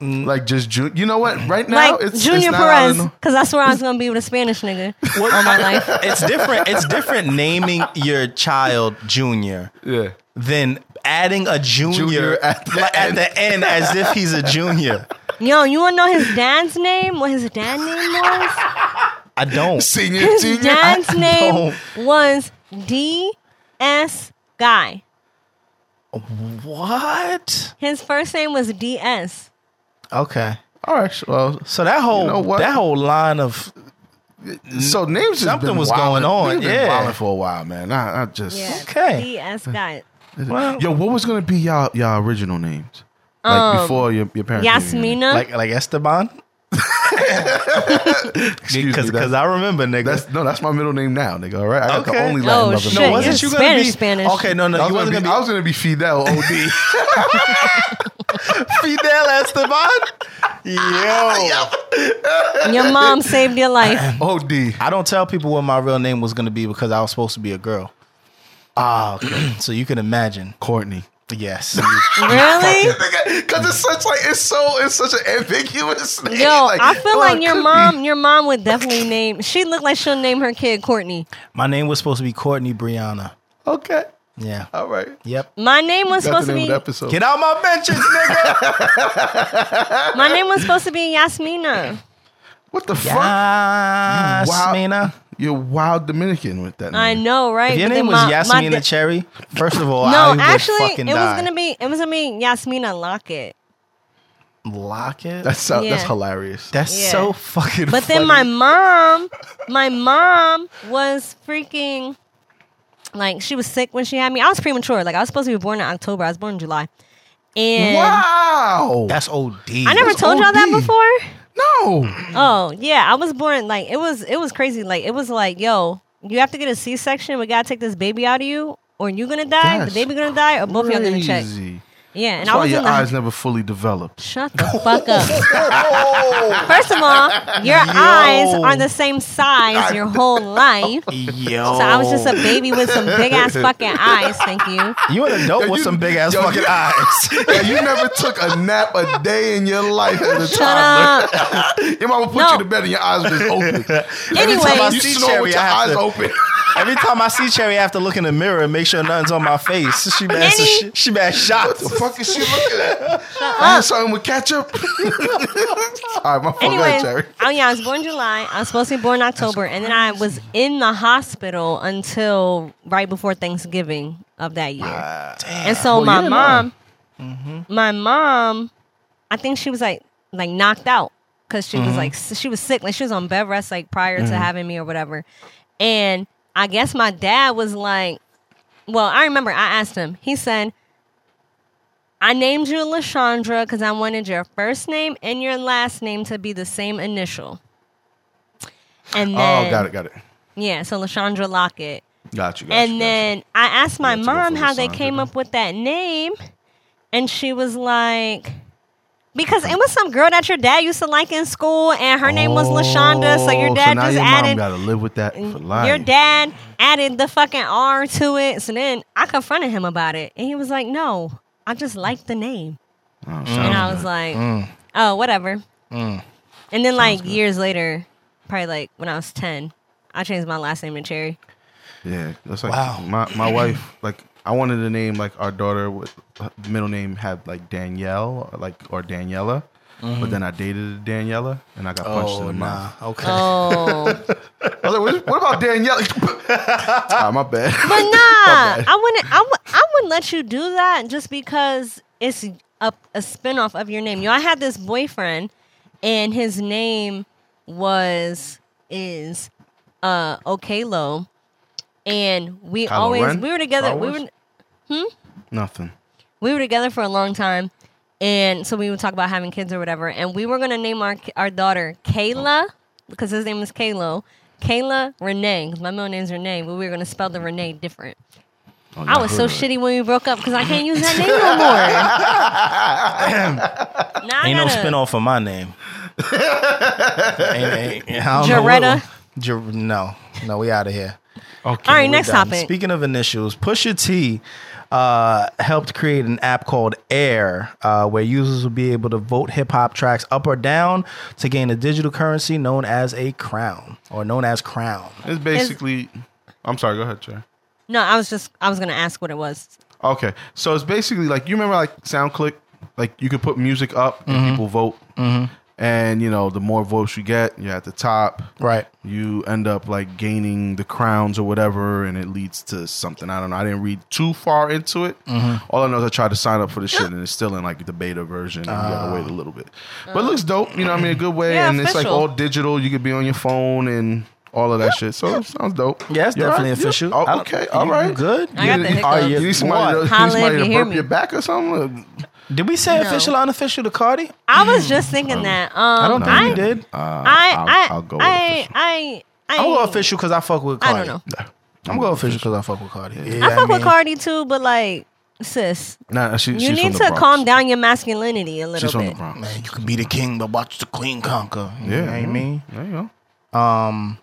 Mm. Like just Junior. You know what? Right now, like it's Junior it's not out of Perez, because I swear I was gonna be with a Spanish nigga what, all my life. It's different. It's different naming your child Junior Yeah. than adding a junior, Junior at the like, at the end as if he's a junior. Yo, you wanna know his dad's name? What his dad name was? I don't. Senior, His senior. dad's I name was D S Guy. What? His first name was D S. Okay. All right. Well, So that whole You know what? that whole line of so names just Something was wildin'. going on, We've been yeah. for a while, man. I, I just Yeah. Okay. D S Guy. well, yo, what was gonna be y'all y'all original names? Like um, before your your parents. gave you your? Yasmina. like like Esteban. Excuse Because I remember, nigga. That's no, that's my middle name now, nigga. All right, I got the Okay. only Oh, Latin mother. shit. no, wasn't you gonna Spanish, be Spanish. Okay, no, no, I was, you gonna wasn't be, gonna I was gonna be Fidel OD. Fidel Esteban. Yo, Your mom saved your life. OD. I don't tell people what my real name was gonna be because I was supposed to be a girl. Ah, okay. So you can imagine. Courtney. Yes. Really? Because it's such like it's so it's such an ambiguous name. Yo, Like, I feel well, like oh, your mom, be. your mom would definitely name. She looked like she'll name her kid Courtney. my name was supposed to be Courtney Brianna. Okay. Yeah. All right. Yep. My name was That's supposed to be episode. Get out my benches, nigga. my name was supposed to be Yasmina. What the fuck? Yasmina. Wow. You're wild Dominican with that name. I know, right? If your But name was my- my Yasmina da- Cherry, first of all, I No, would actually, fucking it was die. gonna be it was gonna be Yasmina Lockett. lock it. That's so, that's hilarious. That's Yeah. so fucking. But then my mom, my mom was freaking like she was sick when she had me. I was premature. Like I was supposed to be born in October. I was born in July. And wow. that's OD. I never That's told y'all that before. No. Oh yeah, I was born like it was it was crazy. Like it was like, yo, you have to get a C section. We gotta take this baby out of you, or you gonna die. That's the baby gonna die, or both of y'all gonna check. Crazy. Yeah, and That's I why was your in the eyes never fully developed. Shut the fuck up. First of all, your eyes are the same size your whole life. Yo, So I was just a baby with some big ass fucking eyes. Thank you. You an adult with you- some big ass yo, fucking you- eyes. Yeah, you never took a nap a day in your life as a Shut toddler. up. Your mama put No. you to bed and your eyes were just open. Anyway, time I you see snore Cherry, with your I have eyes to- open. Every time I see Cherry, I have to look in the mirror and make sure nothing's on my face. She bad. Any- she, she bad shocked. Fuck is she looking at? I had something with ketchup. All right, my fault. Go Cherry. oh yeah, I was born in July. I was supposed to be born in October, and then I was in the hospital until right before Thanksgiving of that year. and so Well, my mom, Mm-hmm. my mom, I think she was like like knocked out because she Mm-hmm. was like s- she was sick, like she was on bed rest like prior to having me or whatever. And I guess my dad was like, well, I remember I asked him. He said. I named you Lashandra because I wanted your first name and your last name to be the same initial. And oh, then, Oh, got it, got it. Yeah, so Lashandra Lockett. Got you. Got you, and then I asked my You have to go mom how they came then. up with that name, and she was like, because it was some girl that your dad used to like in school, and her name was Lashonda. So your Oh, dad now just your added. Gotta live with that for life. Your dad added the fucking R to it. So then I confronted him about it. And he was like, no, I just like the name. Oh, And sounds I good. was like, Mm. oh, whatever. And then, like, years later, probably like when I was 10, I changed my last name to Cherry. Yeah, that's like Wow. my my wife. Like I wanted to name like our daughter with middle name had like Danielle, or like or Daniela. But then I dated a Daniela, and I got punched in Oh the nah. mouth. Okay. Oh. I was like, what, what about Danielle? ah, my bad. But My nah, bad. I wouldn't. I would. I wouldn't let you do that just because it's a a spinoff of your name. You know, I had this boyfriend, and his name was is uh Okelo, and we Kylo always Ren? we were together. Star We Wars? were Nothing. we were together for a long time, and so we would talk about having kids or whatever. And we were gonna name our our daughter Kayla because his name is Kalo. Kayla Renee, because my middle name's Renee, but we were gonna spell the Renee different. Oh, I was so shitty when we broke up because I can't use that name no more. now Ain't no gotta- spinoff of my name. ain't, ain't, I don't know Jaretta? what- no, no, we out of here. Okay. All right, next done. topic. Speaking of initials, Pusha T uh, helped create an app called Air, uh, where users will be able to vote hip hop tracks up or down to gain a digital currency known as a crown, or known as crown. It's basically. I'm sorry. Go ahead, Trey. no, I was just I was gonna ask what it was. Okay, so it's basically like you remember like SoundClick, like you could put music up and people vote, and you know the more votes you get, you're at the top. Right. You end up like gaining the crowns or whatever, and it leads to something. I don't know. I didn't read too far into it. Mm-hmm. All I know is I tried to sign up for the shit, and it's still in like the beta version. And you gotta wait a ah. little bit, but it looks dope. You know, what I mean, a good way, Yeah, and it's like all digital. You could be on your phone and. All of that shit. So it sounds dope. Yeah, it's definitely right? official. Oh, okay. All right. you good? I got the you, hiccups. Are you you- need somebody, to, you need somebody to hear burp me. your back or something. Did we say No. official, unofficial to Cardi? I was just thinking that. Um, I don't think I, we did. Uh, I, I'll, I, I'll go with I, official. I, I, I'm going official because I fuck with I Cardi. don't know. I'm going official because I fuck with Cardi. Yeah, I fuck with mean, Cardi too, but like, sis, Nah, she, you need from the to Bronx. calm down your masculinity a little She's from the bit. Bronx. Man, you can be the king, but watch the queen conquer. You Yeah, know what I mean? There you go. Um.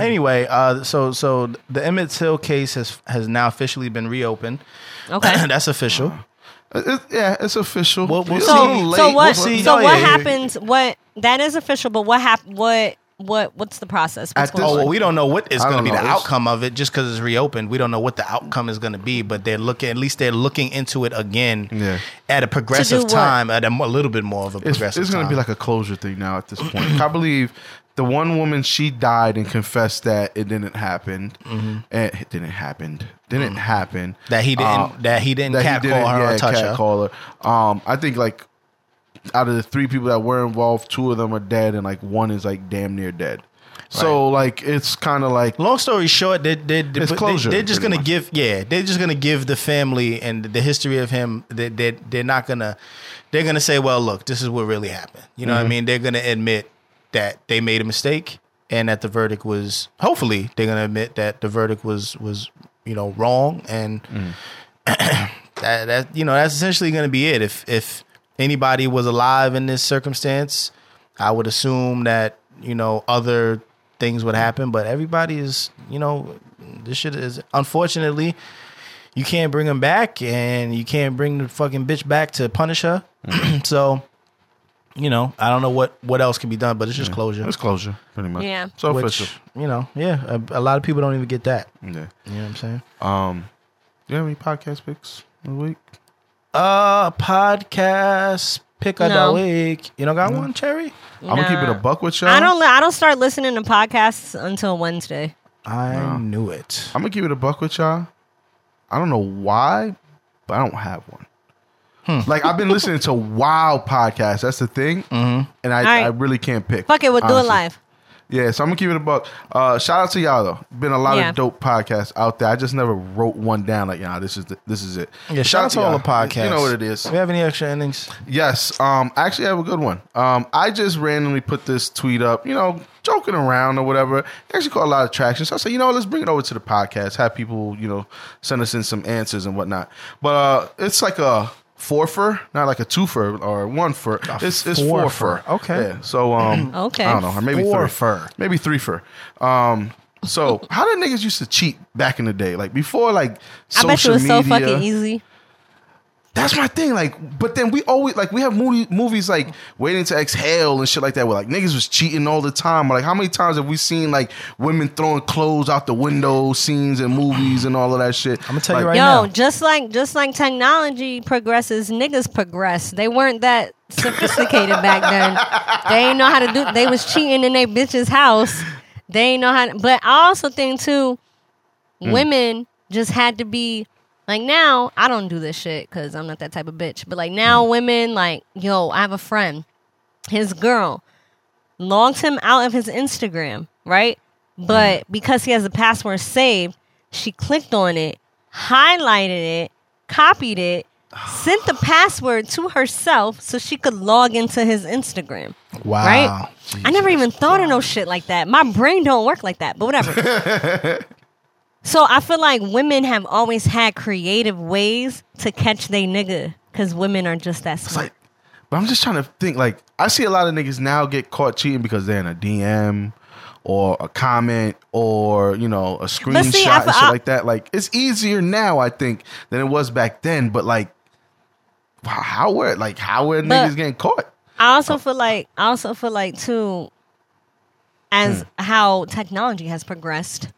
Anyway, uh, so so the Emmett Till case has has now officially been reopened. Okay. That's official. It- it- yeah, it's official. We'll- we'll It's see. So, so what? we'll see. So what happens? What that is official, but what hap- What what what's the process? At What's going this- Oh well, we don't know what is going to be the know. It's- outcome of it just because it's reopened. We don't know what the outcome is going to be, but they're looking. At least they're looking into it again Yeah. at a progressive time, at a, mo- little bit more of a progressive. it's going to be like a closure thing now at this point. I believe the one woman she died and confessed that it didn't happen, and it didn't happen, didn't happen. Mm-hmm. that he didn't Uh, that he didn't that he catcall her yeah, or touch her. catcall her. Um, I think like out of the three people that were involved, two of them are dead, and like one is like damn near dead. So like it's kind of like Long story short, they, they, they, they, closure, they're just gonna much. give yeah they're just gonna give the family and the history of him. They, they they're not gonna they're gonna say, well, look, this is what really happened. You know Mm-hmm. what I mean? They're gonna admit that they made a mistake and that the verdict was. Hopefully, they're gonna admit that the verdict was was you know wrong and Mm. that that you know that's essentially gonna be it. If if anybody was alive in this circumstance, I would assume that you know other things would happen. But everybody is you know this shit is unfortunately you can't bring him back, and you can't bring the fucking bitch back to punish her. so you know I don't know what what else can be done, but it's just closure. it's closure pretty much. Yeah. So which official. you know yeah a, a lot of people don't even get that. Yeah. You know what I'm saying? Um, you have any podcast picks of the week? Uh, podcast pick of No. the week. You don't got one, Cherry? I'm gonna keep it a buck with y'all. I don't. li- I don't start listening to podcasts until Wednesday. I knew it. I'm gonna keep it a buck with y'all. I don't know why, but I don't have one. Hmm. Like I've been listening to Wow podcasts. That's the thing, mm-hmm. and I, All right. I really can't pick. Fuck it, we'll do it honestly. live. Yeah, so I'm gonna keep it a buck. Uh, shout out to y'all though. Been a lot Yeah. of dope podcasts out there. I just never wrote one down like, yeah, this is the, this is it. Yeah, shout out to all y'all. the podcasts. You know what it is. Do we have any extra endings? Yes. Um, I actually have a good one. Um, I just randomly put this tweet up, you know, joking around or whatever. It actually caught a lot of traction. So I said, you know, let's bring it over to the podcast. Have people, you know, send us in some answers and whatnot. But uh, it's like a fourfer, not like a twofer or one fur. It's it's four fourfer. fur. Okay. Yeah. So um, Okay. I don't know, or maybe Four three fur. maybe three fur. Um. So, how did niggas used to cheat back in the day? Like before, like I bet you it was so fucking easy. That's my thing. Like, but then we always like we have movie, movies like Waiting to Exhale and shit like that. Where like niggas was cheating all the time. Like, how many times have we seen like women throwing clothes out the window scenes in movies and all of that shit? I'm gonna tell you Like, right Yo, now. just like just like technology progresses, niggas progress. They weren't that sophisticated back then. They ain't know how to do. They was cheating in their bitch's house. They ain't know how. To, but I also think too, hmm. women just had to be like now. I don't do this shit because I'm not that type of bitch. But like now, mm. women like yo, I have a friend. His girl logged him out of his Instagram, right? But mm. because he has the password saved, she clicked on it, highlighted it, copied it, sent the password to herself so she could log into his Instagram. Wow. Right? I never even thought of no shit like that. My brain don't work like that, but whatever. so I feel like women have always had creative ways to catch they nigga because women are just that smart. like, but I'm just trying to think. Like, I see a lot of niggas now get caught cheating because they're in a DM or a comment or you know a screenshot see, and shit I- like that. Like, it's easier now, I think, than it was back then. But like, how were like how were niggas getting caught? I also feel like I also feel like too as hmm. how technology has progressed.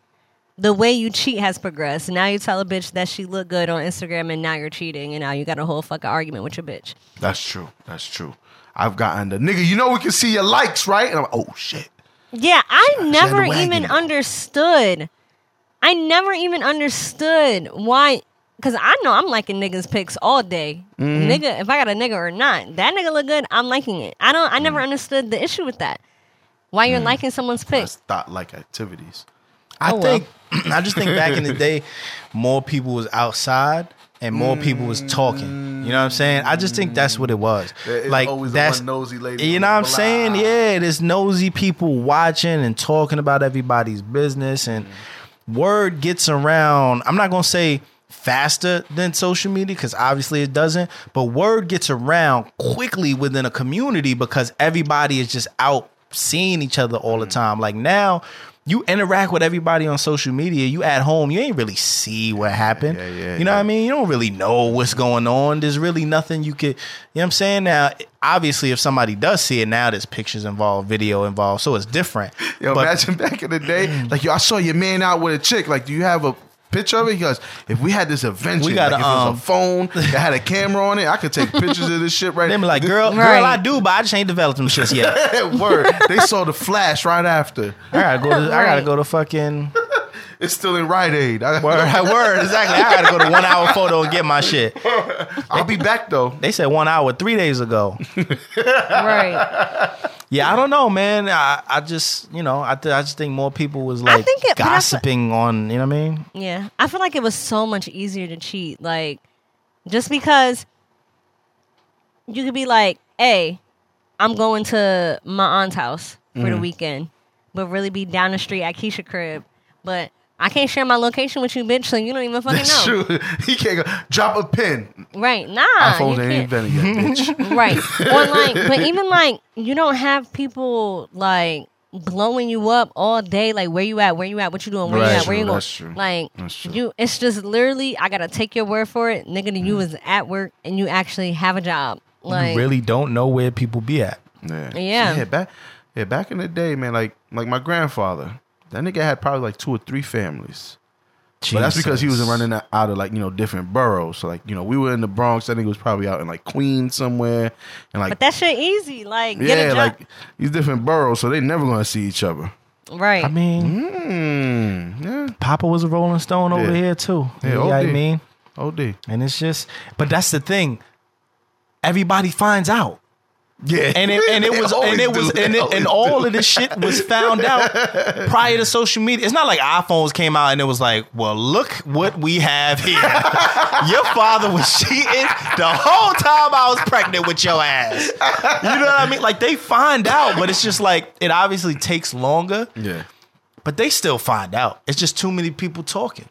The way you cheat has progressed. Now you tell a bitch that she look good on Instagram and now you're cheating and now you got a whole fucking argument with your bitch. That's true. That's true. I've gotten the nigga. You know we can see your likes, right? And I'm like, oh shit. Yeah, I never wagon. even understood. I never even understood why. Cause I know I'm liking niggas pics all day. Mm-hmm. Nigga, if I got a nigga or not, that nigga look good. I'm liking it. I don't. I never mm. understood the issue with that. Why you're mm. liking someone's pic? That's thought like activities. I Oh, well. think I just think back in the day, more people was outside and more people was talking. You know what I'm saying? I just think that's what it was. There is like always that's one nosy lady You know what I'm saying? Yeah, there's nosy people watching and talking about everybody's business, and mm-hmm. word gets around. I'm not gonna say faster than social media because obviously it doesn't, but word gets around quickly within a community because everybody is just out seeing each other all the mm. time. Like now, you interact with everybody on social media. You at home, you ain't really see what happened. Yeah, yeah, you know yeah. what I mean? You don't really know what's going on. There's really nothing you could. You know what I'm saying? Now, obviously, if somebody does see it now, there's pictures involved, video involved, so it's different. Yo, But- imagine back in the day, like yo, I saw your man out with a chick. Like, do you have a picture of it? He goes, if we had this invention, We gotta, like if it was um, a phone that had a camera on it, I could take pictures of this shit right. They be like, girl, girl, Right. I do, but I just ain't developed them shits yet. Word. They saw the flash right after. I gotta go. To, I gotta go to fucking It's still in Rite Aid. I, word. Word. Exactly. I gotta go to one hour photo and get my shit. I'll be back though. They said one hour three days ago. right. Yeah, I don't know, man. I, I just, you know, I, th- I just think more people was like think it- but I fe- gossiping on, you know what I mean? Yeah. I feel like it was so much easier to cheat. Like, just because you could be like, hey, I'm going to my aunt's house for Mm. the weekend, but really be down the street at Keisha crib. But I can't share my location with you, bitch, so you don't even fucking That's know. true. He can't go drop a pin. Right. Nah. iPhones ain't can't. invented yet, bitch. right or like but even like you don't have people like blowing you up all day like where you at where you at what you doing where Right. you at where you True, going that's true. like That's true. you it's just literally i gotta take your word for it nigga that you mm-hmm. was at work and you actually have a job like you really don't know where people be at. Yeah. Yeah. Yeah. Back. Yeah. Back in the day, man. Like like my grandfather. That nigga had probably like two or three families. But that's because he was running out out of like you know different boroughs. So like you know we were in the Bronx. I think it was probably out in like Queens somewhere, and like but that shit easy like get a yeah, job like these different boroughs. So they never gonna see each other. right I mean, Mm, yeah, Papa was a Rolling Stone over Yeah. here too. Yeah, you know what I OD. mean? OD. And it's just, but that's the thing. Everybody finds out. Yeah, and it and it was and it was and, it, and all of this shit was found out prior to social media. It's not like iPhones came out and it was like, well, look what we have here. your father was cheating the whole time I was pregnant with your ass. You know what I mean? Like they find out, but it's just like it obviously takes longer, Yeah. but they still find out. It's just too many people talking.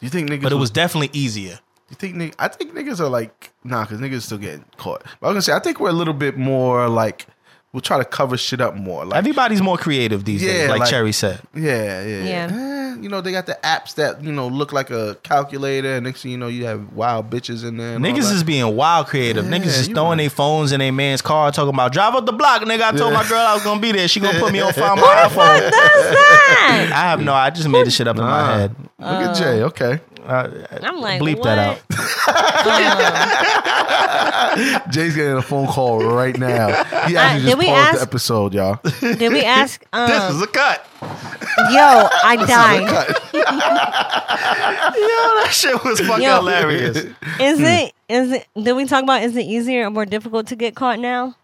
Do you think niggas? But it would- was definitely easier. You think I think niggas are like nah, because niggas still getting caught. But I was gonna say I think we're a little bit more like we'll try to cover shit up more. Like Everybody's more creative these days, like, like- Cherry said. yeah, yeah, Yeah. Eh, you know they got the apps that you know look like a calculator, and next thing you know you have wild bitches in there. Niggas that. is being wild creative. Yeah, Niggas is throwing their phones in their man's car, talking about drive up the block. Nigga, I told Yeah. my girl I was gonna be there. She gonna put me on find Who my the fuck iPhone. does that I have no. I just made this shit up in my head. Look at Jay. Okay, Uh, i'm like bleep what? that out. Jay's getting a phone call right now. He Uh, actually did just we paused ask- the episode, y'all. did we ask um, This is a cut. yo i died Yo, that shit was fucking Yo. hilarious. is it is it did we talk about is it easier or more difficult to get caught now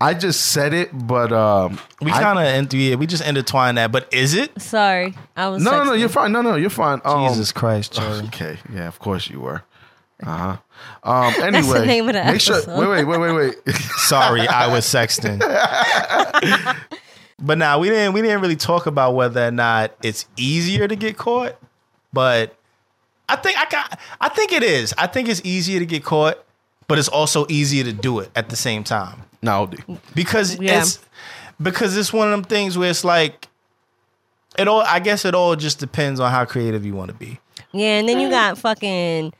I just said it, but um, We I- kind of yeah, we just intertwined that. But is it? sorry i was no, no, no. You're fine. No, no, you're fine. Um, Jesus Christ, Cherry. Okay, yeah, of course you were. Uh huh. Um. Anyway, the name of the make sure. episode. Wait, wait, wait, wait, wait. Sorry, I was sexting. but now we didn't we didn't really talk about whether or not it's easier to get caught. But I think I got I think it is. I think it's easier to get caught, but it's also easier to do it at the same time. no, Because Yeah. it's because it's one of them things where it's like it all I guess it all just depends on how creative you want to be. Yeah, and then you got fucking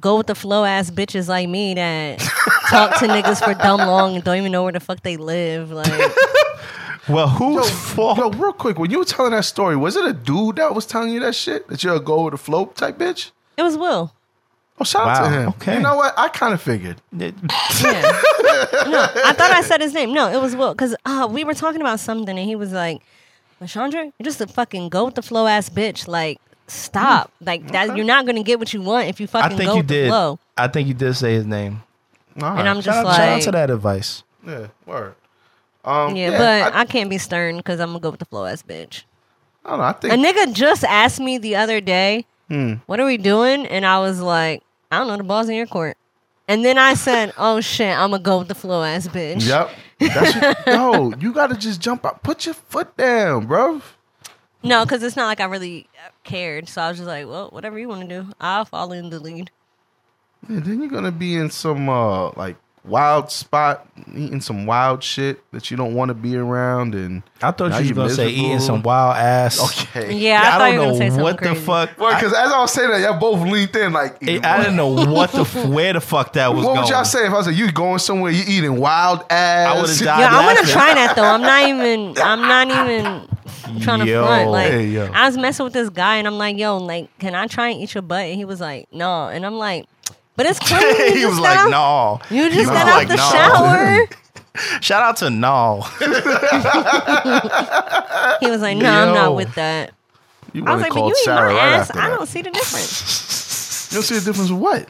go with the flow ass bitches like me that talk to niggas for dumb long and don't even know where the fuck they live. Like, Well, who's Yo, fault? yo, real quick, when you were telling that story, was it a dude that was telling you that shit? That you're a go with the flow type bitch? it was Will. Oh, shout out to Wow, him. okay. You know what? I kind of figured. Yeah. no, I thought I said his name. No, it was Will. Because uh, we were talking about something and he was like, Chandra, you're just a fucking go with the flow ass bitch. Like, stop. Like, that you're not going to get what you want if you I fucking think go you with the did. flow. I think you did say his name. All right. And I'm just Shout out, like, shout out to that advice. yeah, word. Um, yeah, but I, can't be stern because I'm going to go with the flow ass bitch. I don't know. I A think A nigga just asked me the other day, Hmm. "What are we doing?" And I was like, "I don't know. The ball's in your court." And then I said, "Oh shit, I'm gonna go with the flow ass bitch." Yep. That's what, no, you got to just jump out. Put your foot down, bro. No, because it's not like I really cared. So I was just like, "Well, whatever you want to do, I'll follow in the lead." Yeah, then you're gonna be in some uh like wild spot, eating some wild shit that you don't want to be around, and I thought you were gonna say eating some wild ass. Okay. Yeah, I, thought don't know say what crazy. the fuck. Well, because as I was saying that, y'all both leaned in like. eating I, I wild- didn't know what the where the fuck that was What going. would y'all say if I was like, you going somewhere, you eating wild ass? I would've died Yeah, I want to try that though. I'm not even. I'm not even trying to Yo. front. Like Hey, yo. I was messing with this guy, and I'm like, "Yo, like, can I try and eat your butt?" And he was like, "No," and I'm like, "But it's clean." You he just was got like, out- "No." You just was got out like, the "No." shower. Shout out to No. He was like, "No, I'm not with that." You I was like, "But you eat Sarah my right ass. after I don't see the difference. You don't see the difference of what?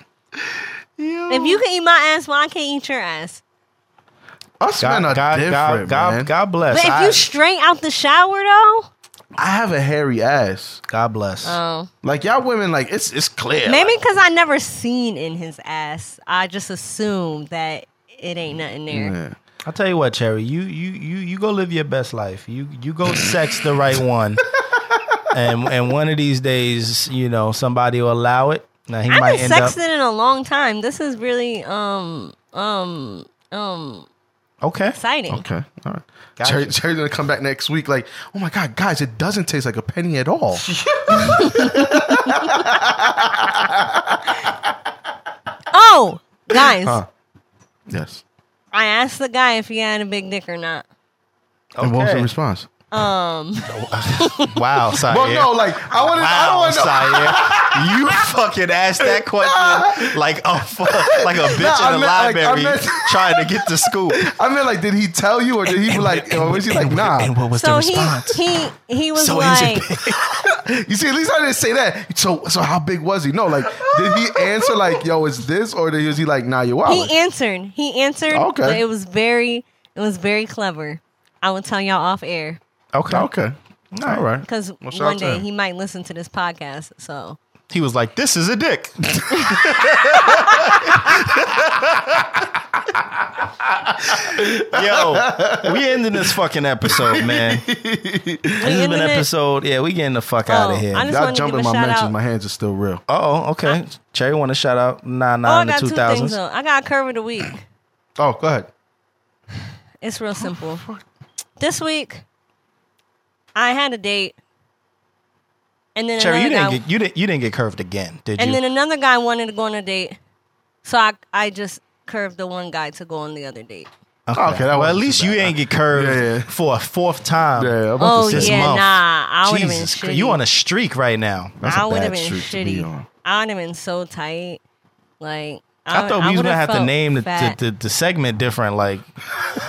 if you can eat my ass, why I can't eat your ass? Us God, men are God, different, God, God, man. God bless. But if I- you straight out the shower though, I have a hairy ass. God bless. oh, Like y'all women, like it's it's clear. maybe Like, because I never seen in his ass, I just assume that it ain't nothing there. yeah. I'll tell you what, Cherry. You you you you go live your best life. You you go sex the right one, and and one of these days, you know, somebody will allow it. Now he I might haven't end up. sexted in a long time. This is really um um um Okay. exciting. Okay, all right. Gotcha. Cherry, Cherry's gonna come back next week. Like, oh my god, guys, it doesn't taste like a penny at all. Oh, guys, Huh. yes. I asked the guy if he had a big dick or not. And what was the response? Um, Wow, Syer. Well, no, like I want to. I Wow, want to. Syer. You fucking asked that question like a fu- like a bitch Nah, in the meant- like, library meant- trying to get to school. I mean, like, did he tell you, or did he be like, or was he like, nah? And what was so the he response? he he was So he's a like, You see, at least I didn't say that. So, so how big was he? No, like, did he answer like, "Yo, is this," or did, was he like, "Nah, you're wild"? he answered. He answered. Okay. but it was very it was very clever. I will tell y'all off air Okay. okay, all right. because Well, shout one out to day him. he might listen to this podcast. So He was like, "This is a dick." Yo, we ending this fucking episode, man. This has ending been it? episode. Yeah, we getting the fuck out Oh, of here. I just Y'all wanted to jumping give a my shout mentions. out. My hands are still real. Oh, okay. Cherry want to shout out nine oh, I nine got the two two things thousands. though. I got a curve of the week. Oh, go ahead. It's real simple. This week, I had a date, and then Cherry, you didn't guy, get you didn't you didn't get curved again, did and you? And then another guy wanted to go on a date, so I I just curved the one guy to go on the other date. okay. Okay, that well, at least you ain't get curved Yeah, yeah. for a fourth time. Yeah, I'm about Oh to say. this yeah, month. nah, I would have been Jesus, shitty. Christ, you on a streak right now. That's a I would have been streak to be shitty. I would have been so tight, like. I, thought we was gonna have to name the, the, the, the segment different, like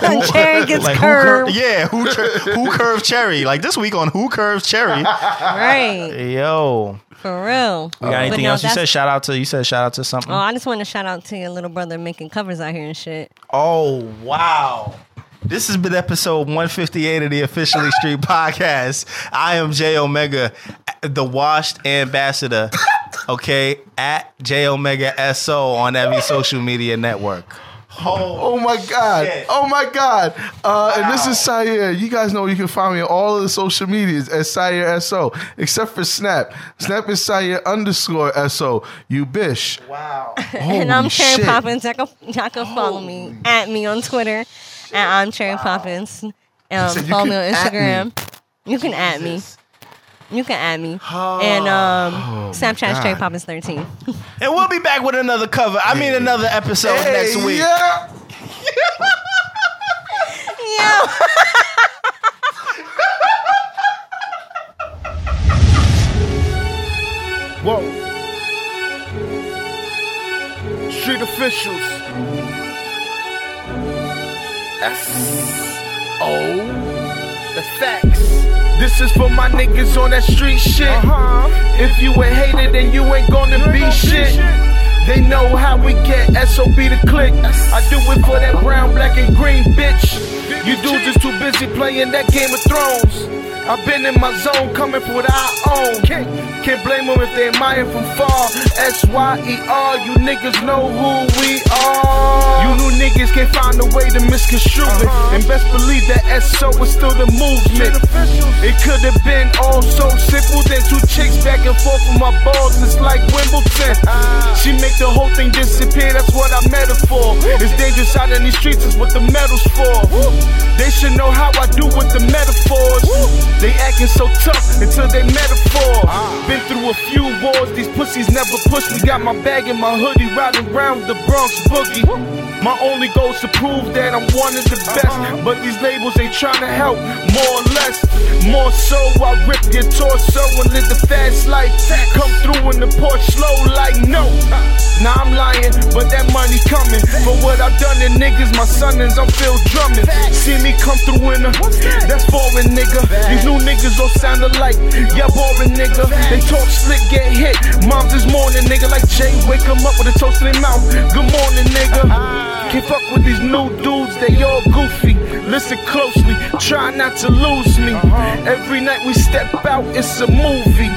Cherry gets like who cur- curved, yeah, who cur- who curved Cherry? Like this week on Who Curves Cherry. right? Yo, For real. we got uh, anything no, else? You said shout out to you said shout out to something. Oh, I just want to shout out to your little brother making covers out here and shit. Oh, wow. This has been episode 158 of the Officially Street Podcast. I am J Omega, the washed ambassador, okay, at J Omega SO on every social media network. Oh, Oh my god! Shit. Oh my god! Uh, And this is Syer. You guys know you can find me on all of the social medias at Syer So, except for Snap. Snap is Syer underscore So. You bish. wow. and I'm Holy Cherry shit. Poppins. Y'all can, y'all can follow me at me on Twitter, and I'm Cherry Poppins. Um, said you follow me on at Instagram. You can at me. You can add me. and um, Snapchat God. Cherry Poppins 13. And we'll be back with another cover. I mean, another episode next week. Yeah. yeah. Whoa. Street officials. S O. The facts. This is for my niggas on that street shit. Uh-huh. If you a hater, then you ain't gonna be shit. They know how we get SOB to click. I do it for that brown, black, and green bitch. You dudes is too busy playing that Game of Thrones. I've been in my zone, coming for what I own. Can't, can't blame them if they admire from far. S Y E R, you niggas know who we are. You new niggas can't find a way to misconstrue it. And best believe that SO is still the movement. It could have been all so simple. Then two chicks back and forth with my balls, it's like Wimbledon. She make the whole thing disappear, that's what I met her for. It's dangerous out in these streets, is what the medal's for. They should know how I do with the metaphors. They acting so tough until they metaphor. Ah. Been through a few wars, these pussies never push me. Got my bag and my hoodie riding around the Bronx boogie. My only goal is to prove that I'm one of the uh-huh. best. But these labels ain't trying to help, more or less. More so, I rip your torso and live the fast life. Come through in the Porsche slow, like no. Nah, I'm lying, but that money coming. For what I've done to niggas, my son is I'm Phil Drummond. See me come through in a, that's foreign nigga. These new niggas all sound alike. Yeah, boring nigga. They talk slick, get hit. Moms this morning, nigga, like Jay. Wake 'em up with a toast in their mouth. Good morning, nigga. Can't fuck with these new dudes, they all goofy. Listen closely, try not to lose me. Every night we step out, it's a movie.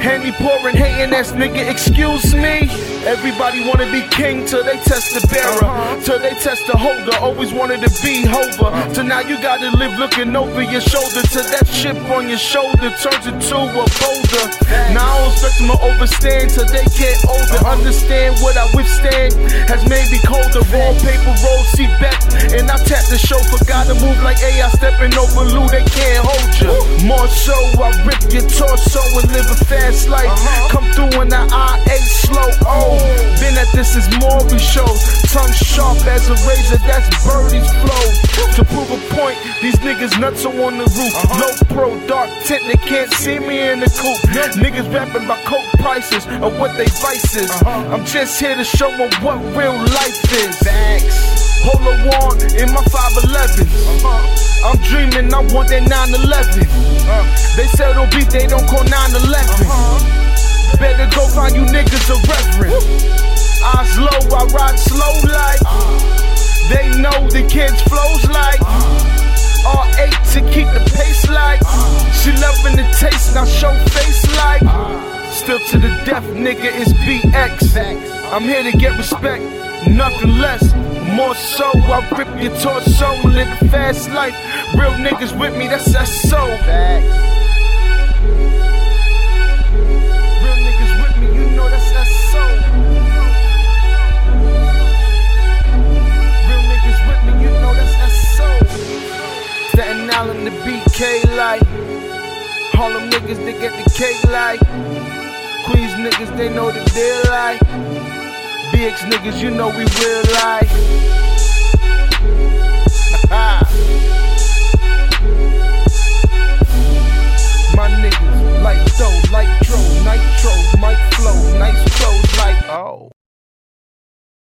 Henny pouring, hating ass nigga, excuse me. Everybody wanna be king till they test the bearer, till they test the holder. Always wanted to be Hova, so now you gotta live looking over your shoulder till that chip on your shoulder turns into a boulder. Now I don't expect them to overstand till they get older. Understand what I withstand has made me colder. Wallpaper roll, seat back, and I tap the chauffeur. Gotta move like AI stepping over Lue, they can't hold you. More so, I rip your torso and live a fast life. Come through in the I-8 slow. Oh, been at this is Maury shows. Tongue sharp as a razor, that's Birdie's flow. To prove a point, these niggas nuts are on the roof. Uh-huh. Low pro, dark tint, they can't see me in the coop. Niggas rapping about coke prices or what they vices. Uh-huh. I'm just here to show them what real life is. Polo on in my 511. Uh-huh. I'm dreaming, I want that 911. They sell no beat, they don't call 911. Better go find you niggas a reverend. Eyes low, I ride slow like. They know the kids flows like. R8 to keep the pace like. She loving the taste, now show face like. Still to the death, nigga, it's BX. I'm here to get respect, nothing less. More so, I rip your torso live a fast life. Real niggas with me, that's that so. K life, all them niggas, they get the cake like. Queens niggas, they know the deal like. BX niggas, you know we real like. My niggas, like dough, like dro, nitro, mic flow, nice clothes like oh.